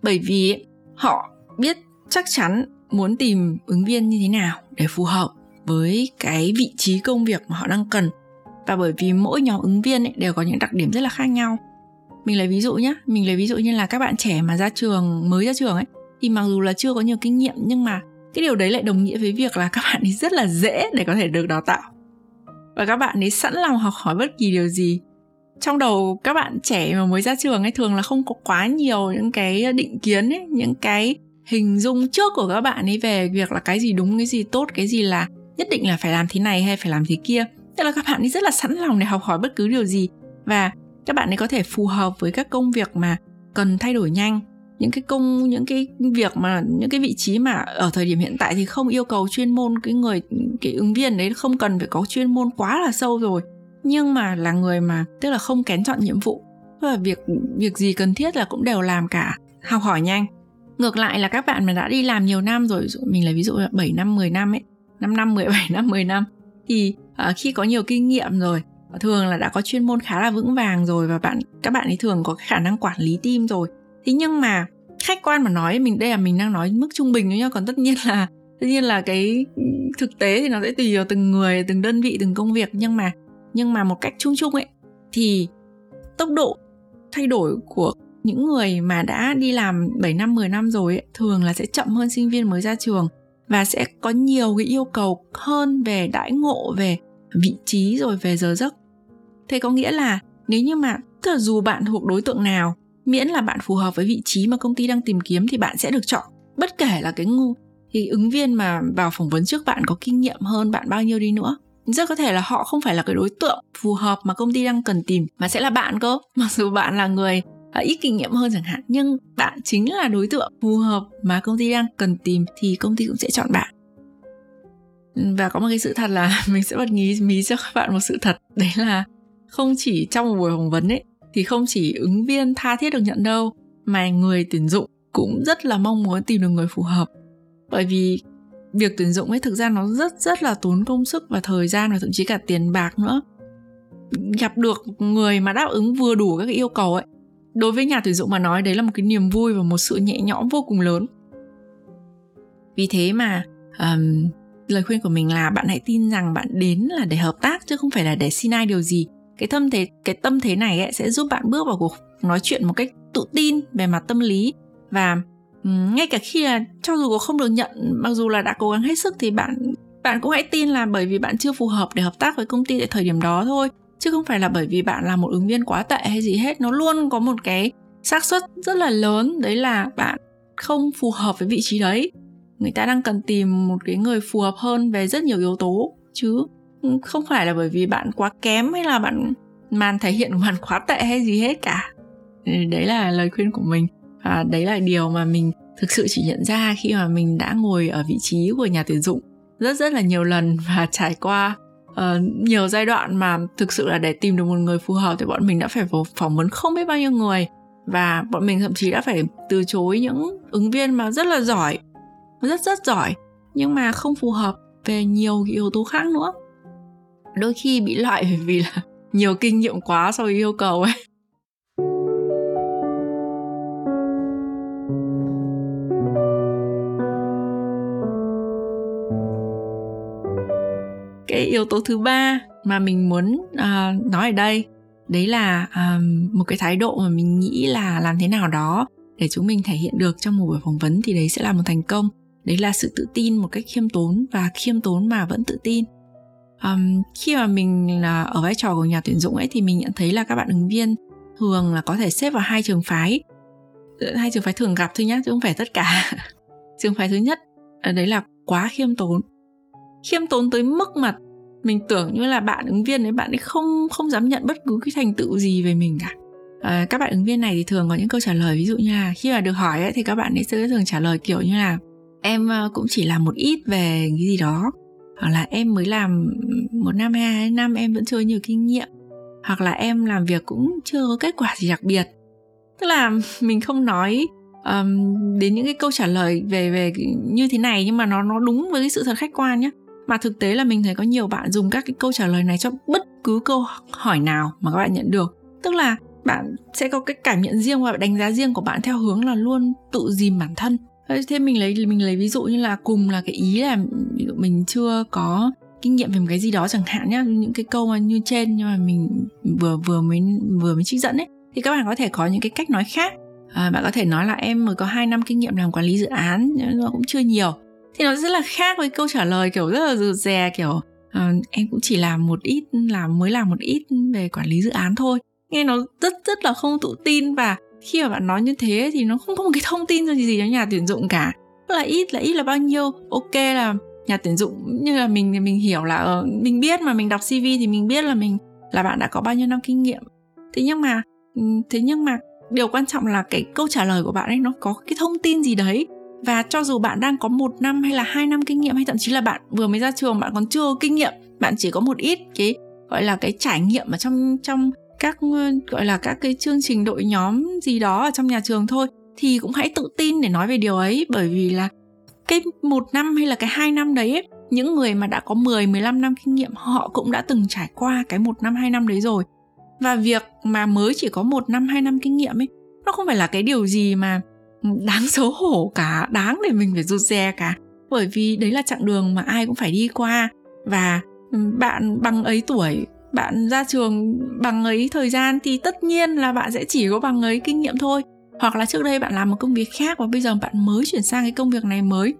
Bởi vì họ biết chắc chắn muốn tìm ứng viên như thế nào để phù hợp với cái vị trí công việc mà họ đang cần. Và bởi vì mỗi nhóm ứng viên ấy đều có những đặc điểm rất là khác nhau. Mình lấy ví dụ nhé mình lấy ví dụ như là các bạn trẻ mà ra trường, mới ra trường ấy, thì mặc dù là chưa có nhiều kinh nghiệm, nhưng mà cái điều đấy lại đồng nghĩa với việc là các bạn ấy rất là dễ để có thể được đào tạo. Và các bạn ấy sẵn lòng học hỏi bất kỳ điều gì. Trong đầu các bạn trẻ mà mới ra trường ấy thường là không có quá nhiều những cái định kiến ấy, những cái hình dung trước của các bạn ấy về việc là cái gì đúng, cái gì tốt, cái gì là nhất định là phải làm thế này hay phải làm thế kia. Tức là các bạn ấy rất là sẵn lòng để học hỏi bất cứ điều gì và các bạn ấy có thể phù hợp với các công việc mà cần thay đổi nhanh. Những cái công, những cái việc mà, những cái vị trí mà ở thời điểm hiện tại thì không yêu cầu chuyên môn, cái người, cái ứng viên đấy không cần phải có chuyên môn quá là sâu rồi. Nhưng mà là người mà, tức là không kén chọn nhiệm vụ. Và việc việc gì cần thiết là cũng đều làm cả. Học hỏi nhanh ngược lại là các bạn mà đã đi làm nhiều năm rồi mình lấy ví dụ là 7 năm 10 năm ấy 5 năm 17 năm 10 năm thì uh, khi có nhiều kinh nghiệm rồi ờ, thường là đã có chuyên môn khá là vững vàng rồi và bạn các bạn ấy thường có khả năng quản lý team rồi. Thế nhưng mà khách quan mà nói mình đây là mình đang nói mức trung bình thôi nhá còn tất nhiên là tất nhiên là cái thực tế thì nó sẽ tùy vào từng người từng đơn vị từng công việc nhưng mà nhưng mà một cách chung chung ấy thì tốc độ thay đổi của những người mà đã đi làm 7 năm 10 năm rồi ấy, thường là sẽ chậm hơn sinh viên mới ra trường và sẽ có nhiều cái yêu cầu hơn về đãi ngộ về vị trí rồi về giờ giấc. Thế có nghĩa là nếu như mà tức là dù bạn thuộc đối tượng nào miễn là bạn phù hợp với vị trí mà công ty đang tìm kiếm thì bạn sẽ được chọn. Bất kể là cái ngu thì ứng viên mà vào phỏng vấn trước bạn có kinh nghiệm hơn bạn bao nhiêu đi nữa rất có thể là họ không phải là cái đối tượng phù hợp mà công ty đang cần tìm mà sẽ là bạn cơ. (laughs) Mặc dù bạn là người À, ít kinh nghiệm hơn chẳng hạn. Nhưng bạn chính là đối tượng phù hợp mà công ty đang cần tìm thì công ty cũng sẽ chọn bạn. Và có một cái sự thật là (laughs) mình sẽ bật nghĩ mí cho các bạn một sự thật. Đấy là không chỉ trong một buổi phỏng vấn ấy, thì không chỉ ứng viên tha thiết được nhận đâu, mà người tuyển dụng cũng rất là mong muốn tìm được người phù hợp. Bởi vì việc tuyển dụng ấy thực ra nó rất rất là tốn công sức và thời gian và thậm chí cả tiền bạc nữa. Gặp được người mà đáp ứng vừa đủ các cái yêu cầu ấy đối với nhà tuyển dụng mà nói đấy là một cái niềm vui và một sự nhẹ nhõm vô cùng lớn. Vì thế mà um, lời khuyên của mình là bạn hãy tin rằng bạn đến là để hợp tác chứ không phải là để xin ai điều gì. Cái tâm thế cái tâm thế này ấy, sẽ giúp bạn bước vào cuộc nói chuyện một cách tự tin về mặt tâm lý. Và ngay cả khi là cho dù có không được nhận mặc dù là đã cố gắng hết sức thì bạn bạn cũng hãy tin là bởi vì bạn chưa phù hợp để hợp tác với công ty tại thời điểm đó thôi chứ không phải là bởi vì bạn là một ứng viên quá tệ hay gì hết. Nó luôn có một cái xác suất rất là lớn. Đấy là bạn không phù hợp với vị trí đấy. Người ta đang cần tìm một cái người phù hợp hơn về rất nhiều yếu tố. Chứ không phải là bởi vì bạn quá kém hay là bạn màn thể hiện của bạn quá tệ hay gì hết cả. Đấy là lời khuyên của mình. Và đấy là điều mà mình thực sự chỉ nhận ra khi mà mình đã ngồi ở vị trí của nhà tuyển dụng rất rất là nhiều lần và trải qua uh, nhiều giai đoạn mà thực sự là để tìm được một người phù hợp thì bọn mình đã phải phỏng vấn không biết bao nhiêu người. Và bọn mình thậm chí đã phải từ chối những ứng viên mà rất là giỏi rất rất giỏi nhưng mà không phù hợp về nhiều yếu tố khác nữa. Đôi khi bị loại bởi vì là nhiều kinh nghiệm quá so với yêu cầu ấy. Yếu tố thứ ba mà mình muốn uh, nói ở đây. Đấy là um, một cái thái độ mà mình nghĩ là làm thế nào đó để chúng mình thể hiện được trong một buổi phỏng vấn thì đấy sẽ là một thành công. Đấy là sự tự tin một cách khiêm tốn và khiêm tốn mà vẫn tự tin. Um, khi mà mình là ở vai trò của nhà tuyển dụng ấy thì mình nhận thấy là các bạn ứng viên thường là có thể xếp vào hai trường phái. Ờ, hai trường phái thường gặp thôi nhá chứ không phải tất cả. (laughs) Trường phái thứ nhất ờ, đấy là quá khiêm tốn. Khiêm tốn tới mức mà mình tưởng như là bạn ứng viên ấy bạn ấy không không dám nhận bất cứ cái thành tựu gì về mình cả. À, các bạn ứng viên này thì thường có những câu trả lời ví dụ như là khi mà được hỏi ấy, thì các bạn ấy sẽ thường trả lời kiểu như là em ờ, cũng chỉ làm một ít về cái gì đó. Hoặc là em mới làm một năm hay hai năm em vẫn chưa nhiều kinh nghiệm. Hoặc là em làm việc cũng chưa có kết quả gì đặc biệt. Tức là (laughs) mình không nói um, đến những cái câu trả lời về về như thế này nhưng mà nó nó đúng với cái sự thật khách quan nhé mà thực tế là mình thấy có nhiều bạn dùng các cái câu trả lời này cho bất cứ câu hỏi nào mà các bạn nhận được. Tức là bạn sẽ có cái cảm nhận riêng và đánh giá riêng của bạn theo hướng là luôn tự dìm bản thân. Thế mình lấy mình lấy ví dụ như là cùng là cái ý là ví dụ mình chưa có kinh nghiệm về một cái gì đó chẳng hạn nhá những cái câu mà như trên nhưng mà mình vừa vừa mới vừa mới trích dẫn ấy thì các bạn có thể có những cái cách nói khác. À, bạn có thể nói là em mới có 2 năm kinh nghiệm làm quản lý dự án nó cũng chưa nhiều thì nó rất là khác với câu trả lời kiểu rất là rụt rè kiểu uh, em cũng chỉ làm một ít làm mới làm một ít về quản lý dự án thôi. Nghe nó rất rất là không tự tin và khi mà bạn nói như thế thì nó không có một cái thông tin gì gì cho nhà tuyển dụng cả. Là ít là ít là bao nhiêu ok là nhà tuyển dụng như là mình mình hiểu là uh, mình biết mà mình đọc cv thì mình biết là mình là bạn đã có bao nhiêu năm kinh nghiệm. Thế nhưng mà ừ, thế nhưng mà điều quan trọng là cái câu trả lời của bạn ấy nó có cái thông tin gì đấy và cho dù bạn đang có một năm hay là hai năm kinh nghiệm hay thậm chí là bạn vừa mới ra trường bạn còn chưa có kinh nghiệm bạn chỉ có một ít cái gọi là cái trải nghiệm ở trong trong các gọi là các cái chương trình đội nhóm gì đó ở trong nhà trường thôi thì cũng hãy tự tin để nói về điều ấy. Bởi vì là cái một năm hay là cái hai năm đấy ấy, những người mà đã có 10, 15 năm kinh nghiệm họ cũng đã từng trải qua cái một năm hai năm đấy rồi. Và việc mà mới chỉ có một năm hai năm kinh nghiệm ấy nó không phải là cái điều gì mà đáng xấu hổ cả, đáng để mình phải rụt rè cả. Bởi vì đấy là chặng đường mà ai cũng phải đi qua. Và ừ, bạn bằng ấy tuổi, bạn ra trường bằng ấy thời gian thì tất nhiên là bạn sẽ chỉ có bằng ấy kinh nghiệm thôi. Hoặc là trước đây bạn làm một công việc khác và bây giờ bạn mới chuyển sang cái công việc này mới.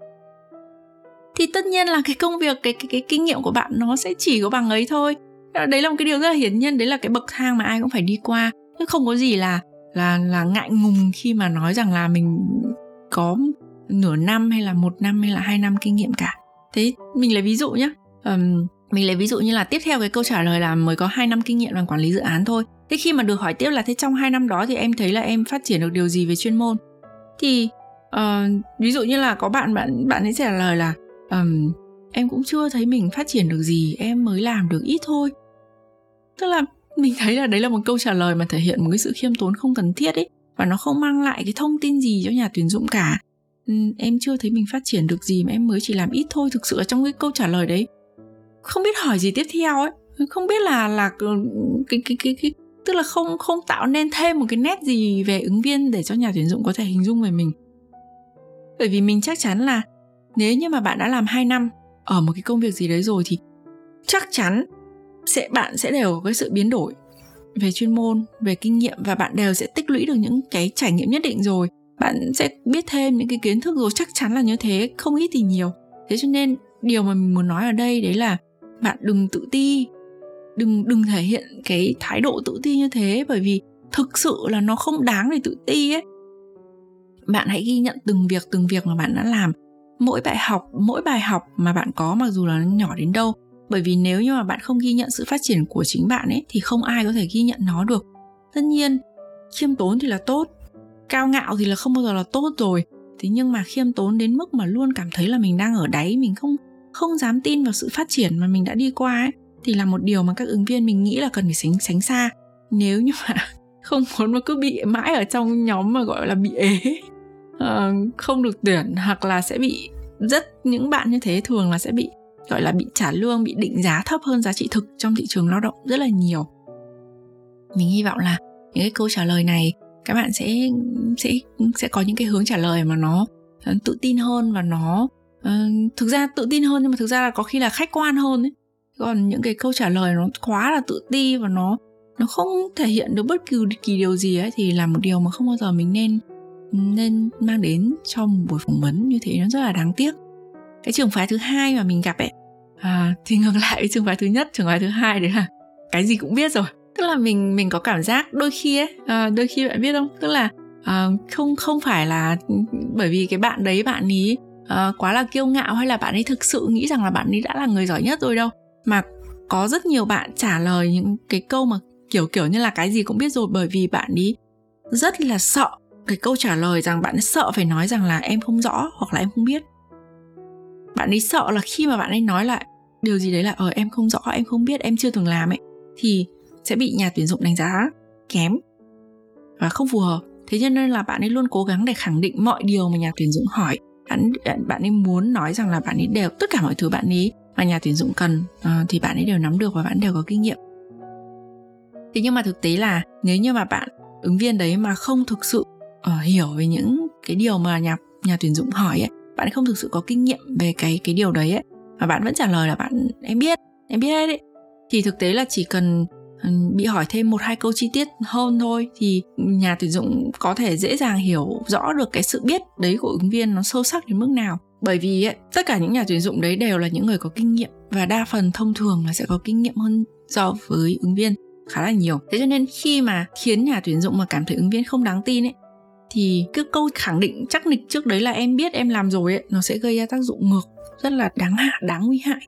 Thì tất nhiên là cái công việc, cái cái cái kinh nghiệm của bạn nó sẽ chỉ có bằng ấy thôi. Đấy là một cái điều rất là hiển nhiên, đấy là cái bậc thang mà ai cũng phải đi qua. Chứ không có gì là là là ngại ngùng khi mà nói rằng là mình có nửa năm hay là một năm hay là hai năm kinh nghiệm cả. Thế mình lấy ví dụ nhé um, mình lấy ví dụ như là tiếp theo cái câu trả lời là mới có 2 năm kinh nghiệm làm quản lý dự án thôi. Thế khi mà được hỏi tiếp là thế trong 2 năm đó thì em thấy là em phát triển được điều gì về chuyên môn? Thì uh, ví dụ như là có bạn bạn bạn ấy trả lời là um, em cũng chưa thấy mình phát triển được gì em mới làm được ít thôi. Tức là mình thấy là đấy là một câu trả lời mà thể hiện một cái sự khiêm tốn không cần thiết ấy và nó không mang lại cái thông tin gì cho nhà tuyển dụng cả. Ừ, em chưa thấy mình phát triển được gì mà em mới chỉ làm ít thôi thực sự ở trong cái câu trả lời đấy không biết hỏi gì tiếp theo ấy. Không biết là là ừ, cái cái cái cái tức là không không tạo nên thêm một cái nét gì về ứng viên để cho nhà tuyển dụng có thể hình dung về mình. Bởi vì mình chắc chắn là nếu như mà bạn đã làm 2 năm ở một cái công việc gì đấy rồi thì chắc chắn sẽ, bạn sẽ đều có cái sự biến đổi về chuyên môn, về kinh nghiệm và bạn đều sẽ tích lũy được những cái trải nghiệm nhất định rồi. Bạn sẽ biết thêm những cái kiến thức rồi, chắc chắn là như thế, không ít thì nhiều. Thế cho nên, điều mà mình muốn nói ở đây đấy là bạn đừng tự ti. Đừng đừng thể hiện cái thái độ tự ti như thế, bởi vì thực sự là nó không đáng để tự ti ấy. Bạn hãy ghi nhận từng việc từng việc mà bạn đã làm. Mỗi bài học, mỗi bài học mà bạn có, mặc dù là nó nhỏ đến đâu bởi vì nếu như mà bạn không ghi nhận sự phát triển của chính bạn ấy thì không ai có thể ghi nhận nó được. Tất nhiên khiêm tốn thì là tốt cao ngạo thì là không bao giờ là tốt rồi. Thế nhưng mà khiêm tốn đến mức mà luôn cảm thấy là mình đang ở đáy mình không không dám tin vào sự phát triển mà mình đã đi qua ấy thì là một điều mà các ứng viên mình nghĩ là cần phải sánh sánh xa. Nếu như mà (laughs) không muốn mà cứ bị mãi ở trong nhóm mà gọi là bị ế uh, không được tuyển hoặc là sẽ bị rất những bạn như thế thường là sẽ bị gọi là bị trả lương bị định giá thấp hơn giá trị thực trong thị trường lao động rất là nhiều. Mình hy vọng là những cái câu trả lời này các bạn sẽ sẽ sẽ có những cái hướng trả lời mà nó ờ, tự tin hơn và nó uh, thực ra tự tin hơn nhưng mà thực ra là có khi là khách quan hơn ấy. Còn những cái câu trả lời nó quá là tự ti và nó nó không thể hiện được bất kỳ kỳ điều gì ấy thì là một điều mà không bao giờ mình nên nên mang đến cho một buổi phỏng vấn như thế nó rất là đáng tiếc cái trường phái thứ hai mà mình gặp ấy. À, thì ngược lại với trường phái thứ nhất trường phái thứ hai đấy là cái gì cũng biết rồi. Tức là mình mình có cảm giác đôi khi ấy à, đôi khi bạn biết không? Tức là à, không không phải là bởi vì cái bạn đấy bạn ý à, quá là kiêu ngạo hay là bạn ấy thực sự nghĩ rằng là bạn ấy đã là người giỏi nhất rồi đâu. Mà có rất nhiều bạn trả lời những cái câu mà kiểu kiểu như là cái gì cũng biết rồi bởi vì bạn ấy rất là sợ cái câu trả lời rằng bạn sợ phải nói rằng là em không rõ hoặc là em không biết bạn ấy sợ là khi mà bạn ấy nói lại điều gì đấy là ờ em không rõ em không biết em chưa từng làm ấy thì sẽ bị nhà tuyển dụng đánh giá kém và không phù hợp. Thế cho nên là bạn ấy luôn cố gắng để khẳng định mọi điều mà nhà tuyển dụng hỏi. Bạn bạn ấy muốn nói rằng là bạn ấy đều tất cả mọi thứ bạn ấy mà nhà tuyển dụng cần uh, thì bạn ấy đều nắm được và bạn đều có kinh nghiệm. Thế nhưng mà thực tế là nếu như mà bạn ứng viên đấy mà không thực sự uh, hiểu về những cái điều mà nhà nhà tuyển dụng hỏi ấy bạn không thực sự có kinh nghiệm về cái cái điều đấy ấy mà bạn vẫn trả lời là bạn em biết em biết hết đấy. Thì thực tế là chỉ cần ừ, bị hỏi thêm một hai câu chi tiết hơn thôi thì nhà tuyển dụng có thể dễ dàng hiểu rõ được cái sự biết đấy của ứng viên nó sâu sắc đến mức nào. Bởi vì ấy, tất cả những nhà tuyển dụng đấy đều là những người có kinh nghiệm và đa phần thông thường là sẽ có kinh nghiệm hơn so với ứng viên khá là nhiều. Thế cho nên khi mà khiến nhà tuyển dụng mà cảm thấy ứng viên không đáng tin ấy thì cái câu khẳng định chắc nịch trước đấy là em biết em làm rồi ấy nó sẽ gây ra tác dụng ngược rất là đáng hạ đáng nguy hại.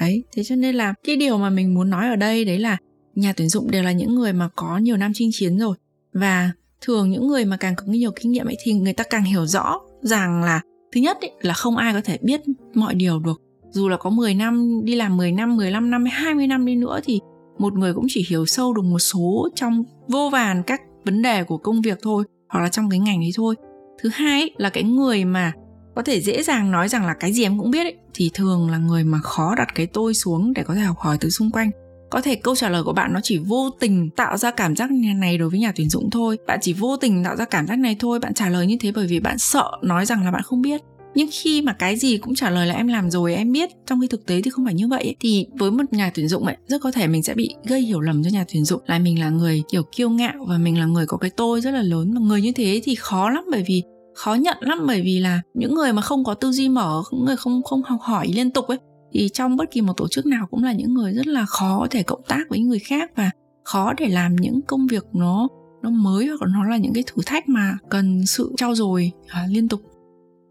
Đấy thế cho nên là cái điều mà mình muốn nói ở đây đấy là nhà tuyển dụng đều là những người mà có nhiều năm chinh chiến rồi. Và thường những người mà càng có nhiều kinh nghiệm ấy thì người ta càng hiểu rõ rằng là thứ nhất ấy, là không ai có thể biết mọi điều được. Dù là có 10 năm đi làm 10 năm 15 năm hay 20 năm đi nữa thì một người cũng chỉ hiểu sâu được một số trong vô vàn các vấn đề của công việc thôi hoặc là trong cái ngành ấy thôi. Thứ hai ấy, là cái người mà có thể dễ dàng nói rằng là cái gì em cũng biết ấy, thì thường là người mà khó đặt cái tôi xuống để có thể học hỏi từ xung quanh. Có thể câu trả lời của bạn nó chỉ vô tình tạo ra cảm giác này đối với nhà tuyển dụng thôi. Bạn chỉ vô tình tạo ra cảm giác này thôi bạn trả lời như thế bởi vì bạn sợ nói rằng là bạn không biết nhưng khi mà cái gì cũng trả lời là em làm rồi em biết trong khi thực tế thì không phải như vậy thì với một nhà tuyển dụng ấy rất có thể mình sẽ bị gây hiểu lầm cho nhà tuyển dụng là mình là người kiểu kiêu ngạo và mình là người có cái tôi rất là lớn. Mà người như thế thì khó lắm bởi vì khó nhận lắm bởi vì là những người mà không có tư duy mở những người không không học hỏi liên tục ấy thì trong bất kỳ một tổ chức nào cũng là những người rất là khó thể cộng tác với người khác và khó để làm những công việc nó nó mới hoặc nó là những cái thử thách mà cần sự trau dồi à, liên tục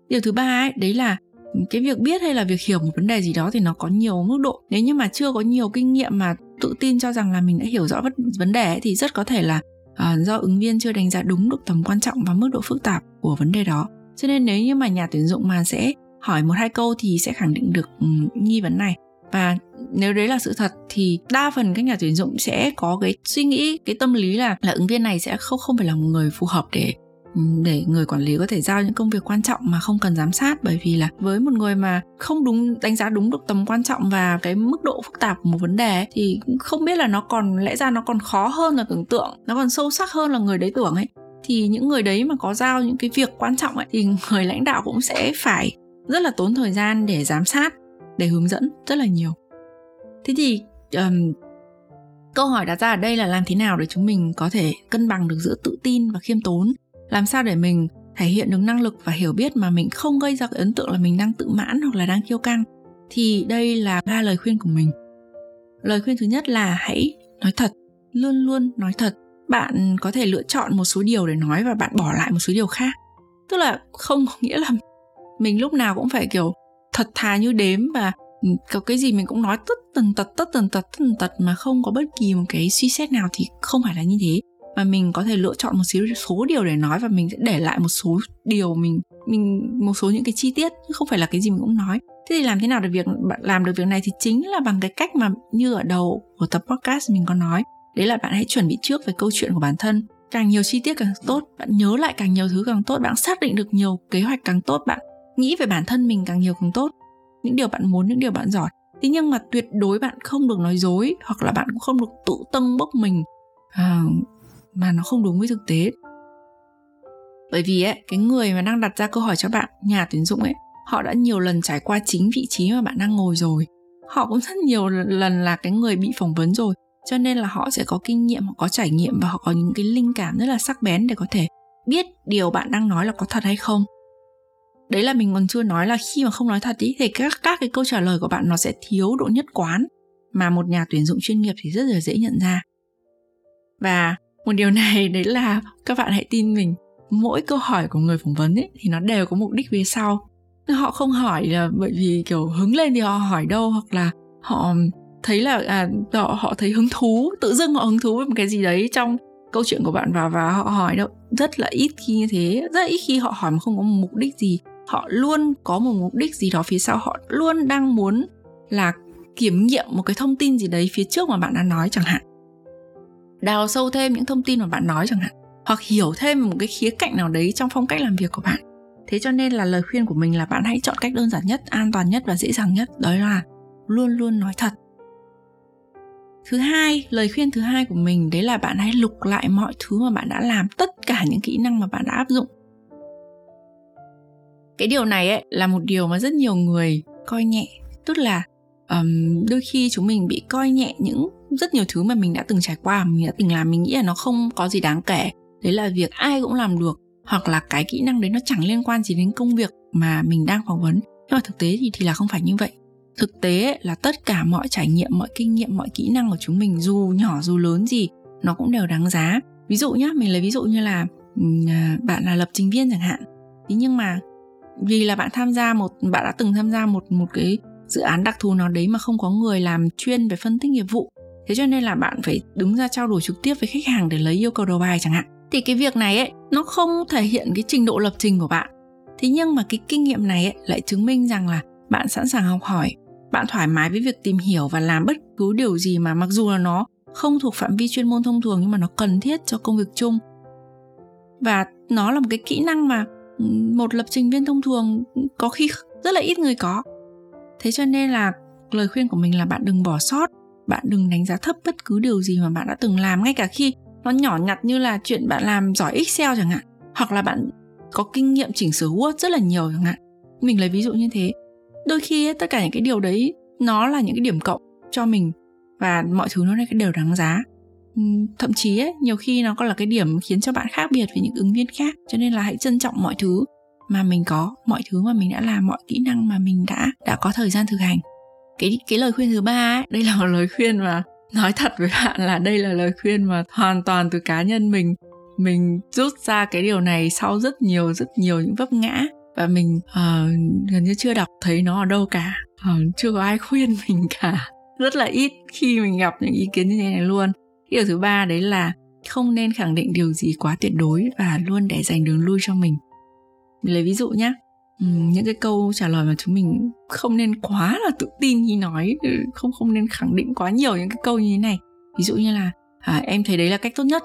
điều thứ ba ấy đấy là cái việc biết hay là việc hiểu một vấn đề gì đó thì nó có nhiều mức độ. Nếu như mà chưa có nhiều kinh nghiệm mà tự tin cho rằng là mình đã hiểu rõ vấn đề ấy, thì rất có thể là uh, do ứng viên chưa đánh giá đúng được tầm quan trọng và mức độ phức tạp của vấn đề đó. Cho nên nếu như mà nhà tuyển dụng mà sẽ hỏi một hai câu thì sẽ khẳng định được um, nghi vấn này. Và nếu đấy là sự thật thì đa phần các nhà tuyển dụng sẽ có cái suy nghĩ cái tâm lý là là ứng viên này sẽ không không phải là một người phù hợp để Ừ, để người quản lý có thể giao những công việc quan trọng mà không cần giám sát. Bởi vì là với một người mà không đúng đánh giá đúng được tầm quan trọng và cái mức độ phức tạp của một vấn đề ấy, thì không biết là nó còn lẽ ra nó còn khó hơn là tưởng tượng nó còn sâu sắc hơn là người đấy tưởng ấy. Thì những người đấy mà có giao những cái việc quan trọng ấy thì (laughs) người lãnh đạo cũng sẽ phải rất là tốn thời gian để giám sát để hướng dẫn rất là nhiều. Thế thì um, câu hỏi đặt ra ở đây là làm thế nào để chúng mình có thể cân bằng được giữa tự tin và khiêm tốn? Làm sao để mình thể hiện được năng lực và hiểu biết mà mình không gây ra cái ấn tượng là mình đang tự mãn hoặc là đang kiêu căng? Thì đây là ba lời khuyên của mình. Lời khuyên thứ nhất là hãy nói thật, luôn luôn nói thật. Bạn có thể lựa chọn một số điều để nói và bạn bỏ lại một số điều khác. Tức là không có nghĩa là mình lúc nào cũng phải, kiểu, thật thà như đếm và ừ, có cái gì mình cũng nói tất tần tật, tất tần tật, tất tần tật mà không có bất kỳ một cái suy xét nào thì không phải là như thế và mình có thể lựa chọn một số số điều để nói và mình sẽ để lại một số điều mình mình một số những cái chi tiết chứ không phải là cái gì mình cũng nói. Thế thì làm thế nào để việc bạn làm được việc này thì chính là bằng cái cách mà như ở đầu của tập podcast mình có nói. Đấy là bạn hãy chuẩn bị trước về câu chuyện của bản thân. Càng nhiều chi tiết càng tốt bạn nhớ lại càng nhiều thứ càng tốt bạn xác định được nhiều kế hoạch càng tốt bạn nghĩ về bản thân mình càng nhiều càng tốt. Những điều bạn muốn những điều bạn giỏi. Thế nhưng mà tuyệt đối bạn không được nói dối hoặc là bạn cũng không được tự tâng bốc mình. À, mà nó không đúng với thực tế. Bởi vì ấy, cái người mà đang đặt ra câu hỏi cho bạn nhà tuyển dụng ấy họ đã nhiều lần trải qua chính vị trí mà bạn đang ngồi rồi. Họ cũng rất nhiều lần là cái người bị phỏng vấn rồi cho nên là họ sẽ có kinh nghiệm họ có trải nghiệm và họ có những cái linh cảm rất là sắc bén để có thể biết điều bạn đang nói là có thật hay không. Đấy là mình còn chưa nói là khi mà không nói thật ý thì các các cái câu trả lời của bạn nó sẽ thiếu độ nhất quán mà một nhà tuyển dụng chuyên nghiệp thì rất là dễ nhận ra. Và một điều này đấy là các bạn hãy tin mình. Mỗi câu hỏi của người phỏng vấn ấy thì nó đều có mục đích phía sau. Họ không hỏi là bởi vì kiểu hứng lên thì họ hỏi đâu hoặc là họ thấy là à, họ họ thấy hứng thú tự dưng họ hứng thú với một cái gì đấy trong câu chuyện của bạn và và họ hỏi đâu. Rất là ít khi như thế. Rất ít khi họ hỏi mà không có một mục đích gì. Họ luôn có một mục đích gì đó phía sau. Họ luôn đang muốn là kiểm nghiệm một cái thông tin gì đấy phía trước mà bạn đã nói chẳng hạn đào sâu thêm những thông tin mà bạn nói chẳng hạn hoặc hiểu thêm một cái khía cạnh nào đấy trong phong cách làm việc của bạn. Thế cho nên là lời khuyên của mình là bạn hãy chọn cách đơn giản nhất an toàn nhất và dễ dàng nhất đó là luôn luôn nói thật. Thứ hai lời khuyên thứ hai của mình đấy là bạn hãy lục lại mọi thứ mà bạn đã làm tất cả những kỹ năng mà bạn đã áp dụng. Cái điều này ấy là một điều mà rất nhiều người coi nhẹ. Tức là um, đôi khi chúng mình bị coi nhẹ những rất nhiều thứ mà mình đã từng trải qua, mình đã từng làm, mình nghĩ là nó không có gì đáng kể. Đấy là việc ai cũng làm được, hoặc là cái kỹ năng đấy nó chẳng liên quan gì đến công việc mà mình đang phỏng vấn. Nhưng mà thực tế thì thì là không phải như vậy. Thực tế là tất cả mọi trải nghiệm, mọi kinh nghiệm, mọi kỹ năng của chúng mình, dù nhỏ, dù lớn gì, nó cũng đều đáng giá. Ví dụ nhá, mình lấy ví dụ như là à, bạn là lập trình viên chẳng hạn. Thế nhưng mà vì là bạn tham gia một, bạn đã từng tham gia một một cái dự án đặc thù nào đấy mà không có người làm chuyên về phân tích nghiệp vụ thế cho nên là bạn phải đứng ra trao đổi trực tiếp với khách hàng để lấy yêu cầu đầu bài chẳng hạn. Thì cái việc này ấy nó không thể hiện cái trình độ lập trình của bạn. Thế nhưng mà cái kinh nghiệm này ấy, lại chứng minh rằng là bạn sẵn sàng học hỏi bạn thoải mái với việc tìm hiểu và làm bất cứ điều gì mà mặc dù là nó không thuộc phạm vi chuyên môn thông thường nhưng mà nó cần thiết cho công việc chung. Và nó là một cái kỹ năng mà một lập trình viên thông thường có khi rất là ít người có. Thế cho nên là lời khuyên của mình là bạn đừng bỏ sót bạn đừng đánh giá thấp bất cứ điều gì mà bạn đã từng làm ngay cả khi nó nhỏ nhặt như là chuyện bạn làm giỏi excel chẳng hạn hoặc là bạn có kinh nghiệm chỉnh sửa word rất là nhiều chẳng hạn. Mình lấy ví dụ như thế. Đôi khi tất cả những cái điều đấy nó là những cái điểm cộng cho mình và mọi thứ nó là cái đều đáng giá. Ừ, thậm chí ấy, nhiều khi nó còn là cái điểm khiến cho bạn khác biệt với những ứng viên khác cho nên là hãy trân trọng mọi thứ mà mình có mọi thứ mà mình đã làm mọi kỹ năng mà mình đã đã có thời gian thực hành cái cái lời khuyên thứ ba ấy, đây là một lời khuyên mà nói thật với bạn là đây là lời khuyên mà hoàn toàn từ cá nhân mình. Mình rút ra cái điều này sau rất nhiều rất nhiều những vấp ngã và mình uh, gần như chưa đọc thấy nó ở đâu cả. Uh, chưa có ai khuyên (laughs) mình cả. Rất là ít khi mình gặp những ý kiến như thế này luôn. Điều thứ ba đấy là không nên khẳng định điều gì quá tuyệt đối và luôn để dành đường lui cho mình. Mình lấy ví dụ nhé Ừ, những cái câu trả lời mà chúng mình không nên quá là tự tin khi nói ừ, không không nên khẳng định quá nhiều những cái câu như thế này. Ví dụ như là à, em thấy đấy là cách tốt nhất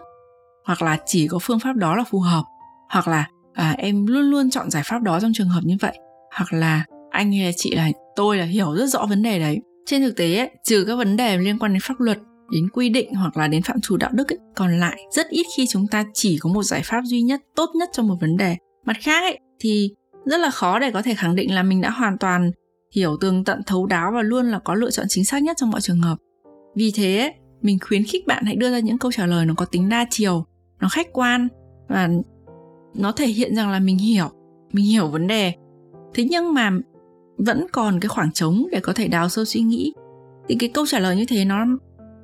hoặc là chỉ có phương pháp đó là phù hợp hoặc là à, em luôn luôn chọn giải pháp đó trong trường hợp như vậy hoặc là anh hay là chị là tôi là hiểu rất rõ vấn đề đấy trên thực tế ấy, trừ các vấn đề liên quan đến pháp luật đến quy định hoặc là đến phạm trù đạo đức ấy, còn lại rất ít khi chúng ta chỉ có một giải pháp duy nhất tốt nhất cho một vấn đề. Mặt khác ấy, thì rất là khó để có thể khẳng định là mình đã hoàn toàn hiểu tường tận, thấu đáo và luôn là có lựa chọn chính xác nhất trong mọi trường hợp. Vì thế, mình khuyến khích bạn hãy đưa ra những câu trả lời nó có tính đa chiều, nó khách quan và nó thể hiện rằng là mình hiểu mình hiểu vấn đề. Thế nhưng mà vẫn còn cái khoảng trống để có thể đào sâu suy nghĩ. Thì cái câu trả lời như thế nó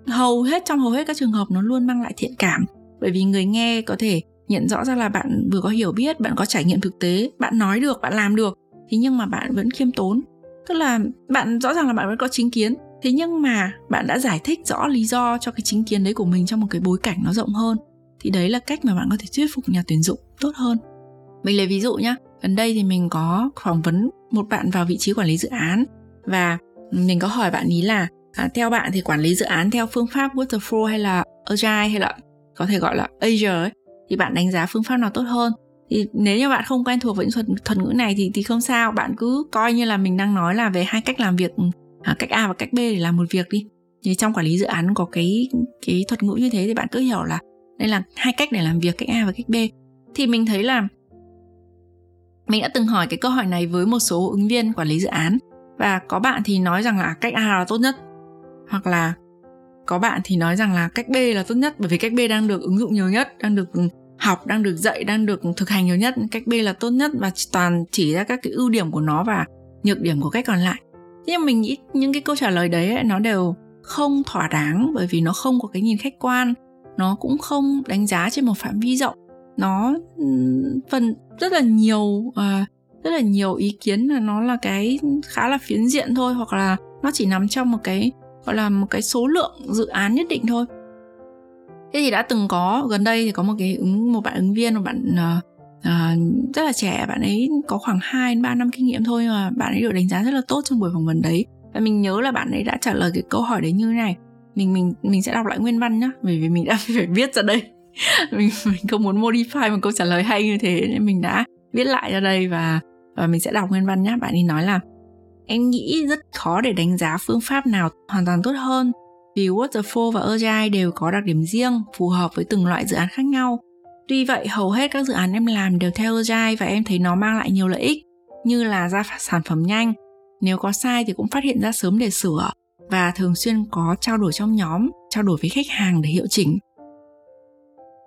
hầu hết, trong hầu hết các trường hợp nó luôn mang lại thiện cảm. Bởi vì người nghe có thể nhận rõ ra là bạn vừa có hiểu biết bạn có trải nghiệm thực tế bạn nói được bạn làm được thế nhưng mà bạn vẫn khiêm tốn. Tức là bạn rõ ràng là bạn vẫn có chính kiến thế nhưng mà bạn đã giải thích rõ lý do cho cái chính kiến đấy của mình trong một cái bối cảnh nó rộng hơn thì đấy là cách mà bạn có thể thuyết phục nhà tuyển dụng tốt hơn. Mình lấy ví dụ nhé gần đây thì mình có phỏng vấn một bạn vào vị trí quản lý dự án và mình có hỏi bạn ý là à, theo bạn thì quản lý dự án theo phương pháp waterfall hay là agile hay là có thể gọi là Azure ấy, thì bạn đánh giá phương pháp nào tốt hơn. Thì nếu như bạn không quen thuộc với những thuật, thuật ngữ này thì thì không sao bạn cứ coi như là mình đang nói là về hai cách làm việc à, cách A và cách B để làm một việc đi. Thì trong quản lý dự án có cái cái thuật ngữ như thế thì bạn cứ hiểu là đây là hai cách để làm việc cách A và cách B. Thì mình thấy là mình đã từng hỏi cái câu hỏi này với một số ứng viên quản lý dự án và có bạn thì nói rằng là cách A là tốt nhất hoặc là có bạn thì nói rằng là cách B là tốt nhất bởi vì cách B đang được ứng dụng nhiều nhất đang được học đang được dạy đang được thực hành nhiều nhất cách B là tốt nhất và toàn chỉ ra các cái ưu điểm của nó và nhược điểm của cách còn lại. Nhưng mình nghĩ những cái câu trả lời đấy ấy, nó đều không thỏa đáng bởi vì nó không có cái nhìn khách quan nó cũng không đánh giá trên một phạm vi rộng. Nó phần rất là nhiều uh, rất là nhiều ý kiến là nó là cái khá là phiến diện thôi hoặc là nó chỉ nằm trong một cái gọi là một cái số lượng dự án nhất định thôi thế thì đã từng có gần đây thì có một cái ứng một bạn ứng viên một bạn uh, uh, rất là trẻ bạn ấy có khoảng 2 đến 3 năm kinh nghiệm thôi mà bạn ấy được đánh giá rất là tốt trong buổi phỏng vấn đấy. Và mình nhớ là bạn ấy đã trả lời cái câu hỏi đấy như này mình mình mình sẽ đọc lại nguyên văn nhá bởi vì mình đã (laughs) phải viết ra đây. (laughs) Mình mình không muốn modify một câu trả lời hay như thế nên mình đã viết lại ra đây và và mình sẽ đọc nguyên văn nhé bạn ấy nói là em nghĩ rất khó để đánh giá phương pháp nào hoàn toàn tốt hơn vì waterfall và agile đều có đặc điểm riêng, phù hợp với từng loại dự án khác nhau. Tuy vậy, hầu hết các dự án em làm đều theo agile và em thấy nó mang lại nhiều lợi ích, như là ra sản phẩm nhanh. Nếu có sai thì cũng phát hiện ra sớm để sửa và thường xuyên có trao đổi trong nhóm, trao đổi với khách hàng để hiệu chỉnh.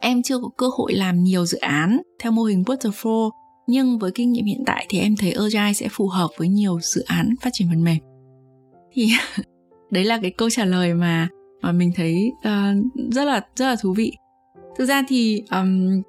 Em chưa có cơ hội làm nhiều dự án theo mô hình waterfall, nhưng với kinh nghiệm hiện tại thì em thấy agile sẽ phù hợp với nhiều dự án phát triển phần mềm. Thì (laughs) đấy là cái câu trả lời mà mà mình thấy uh, rất là rất là thú vị. Thực ra thì um,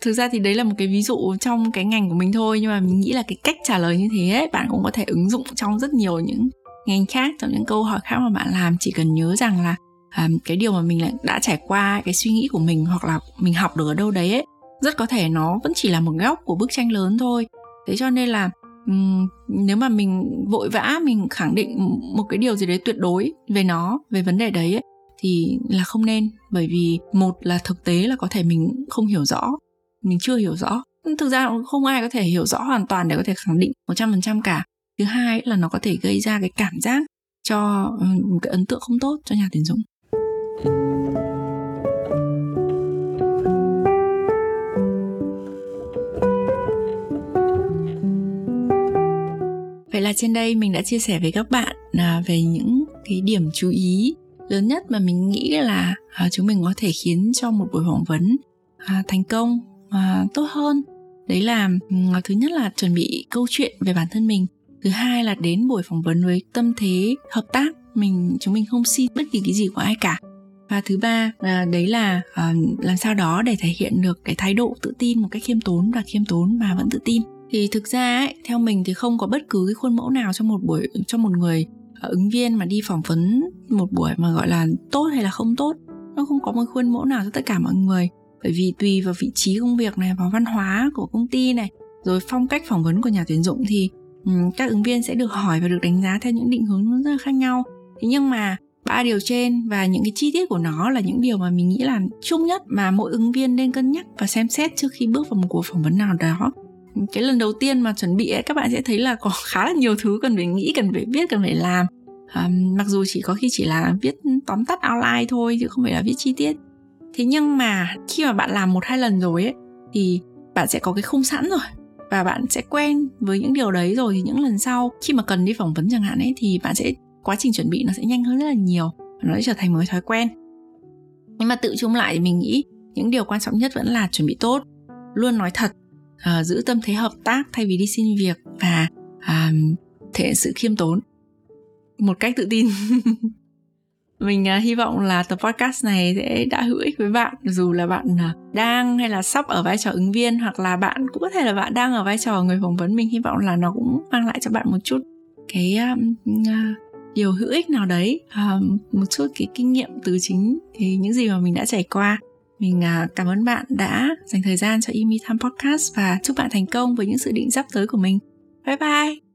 thực ra thì đấy là một cái ví dụ trong cái ngành của mình thôi nhưng mà mình nghĩ là cái cách trả lời như thế ấy, bạn cũng có thể ứng dụng trong rất nhiều những ngành khác trong những câu hỏi khác mà bạn làm. Chỉ cần nhớ rằng là um, cái điều mà mình đã trải qua cái suy nghĩ của mình hoặc là mình học được ở đâu đấy ấy, rất có thể nó vẫn chỉ là một góc của bức tranh lớn thôi. Thế cho nên là um, nếu mà mình vội vã mình khẳng định một cái điều gì đấy tuyệt đối về nó về vấn đề đấy ấy, thì là không nên. Bởi vì một là thực tế là có thể mình không hiểu rõ mình chưa hiểu rõ. Thực ra không ai có thể hiểu rõ hoàn toàn để có thể khẳng định 100% cả. Thứ hai là nó có thể gây ra cái cảm giác cho ừ, cái ấn tượng không tốt cho nhà tuyển dụng. Vậy là trên đây mình đã chia sẻ với các bạn à, về những cái điểm chú ý lớn nhất mà mình nghĩ là à, chúng mình có thể khiến cho một buổi phỏng vấn à, thành công à, tốt hơn. Đấy là ừ, thứ nhất là chuẩn bị câu chuyện về bản thân mình, thứ hai là đến buổi phỏng vấn với tâm thế hợp tác, mình chúng mình không xin bất kỳ cái gì của ai cả. Và thứ ba à, đấy là à, làm sao đó để thể hiện được cái thái độ tự tin một cách khiêm tốn và khiêm tốn mà vẫn tự tin thì thực ra ấy, theo mình thì không có bất cứ cái khuôn mẫu nào cho một buổi cho một người ờ, ứng viên mà đi phỏng vấn một buổi mà gọi là tốt hay là không tốt. Nó không có một khuôn mẫu nào cho tất cả mọi người. Bởi vì tùy vào vị trí công việc này vào văn hóa của công ty này rồi phong cách phỏng vấn của nhà tuyển dụng thì um, các ứng viên sẽ được hỏi và được đánh giá theo những định hướng rất là khác nhau. Thế nhưng mà ba điều trên và những cái chi tiết của nó là những điều mà mình nghĩ là chung nhất mà mỗi ứng viên nên cân nhắc và xem xét trước khi bước vào một cuộc phỏng vấn nào đó cái lần đầu tiên mà chuẩn bị ấy, các bạn sẽ thấy là có khá là nhiều thứ cần phải nghĩ cần phải biết cần phải làm. À, mặc dù chỉ có khi chỉ là viết tóm tắt outline thôi chứ không phải là viết chi tiết. Thế nhưng mà khi mà bạn làm một hai lần rồi ấy thì bạn sẽ có cái khung sẵn rồi và bạn sẽ quen với những điều đấy rồi thì những lần sau khi mà cần đi phỏng vấn chẳng hạn ấy thì bạn sẽ quá trình chuẩn bị nó sẽ nhanh hơn rất là nhiều và nó sẽ trở thành một cái thói quen. Nhưng mà tự chung lại thì mình nghĩ những điều quan trọng nhất vẫn là chuẩn bị tốt. Luôn nói thật uh, giữ tâm thế hợp tác thay vì đi xin việc và uh, thể hiện sự khiêm tốn một cách tự tin. (laughs) Mình uh, hy vọng là tập podcast này sẽ đã hữu ích với bạn dù là bạn uh, đang hay là sắp ở vai trò ứng viên hoặc là bạn cũng có thể là bạn đang ở vai trò người phỏng vấn. Mình hy vọng là nó cũng mang lại cho bạn một chút cái um, uh, điều hữu ích nào đấy um, một chút cái kinh nghiệm từ chính thì những gì mà mình đã trải qua mình à, cảm ơn bạn đã dành thời gian cho Imi Time Podcast và chúc bạn thành công với những sự định sắp tới của mình. Bye bye!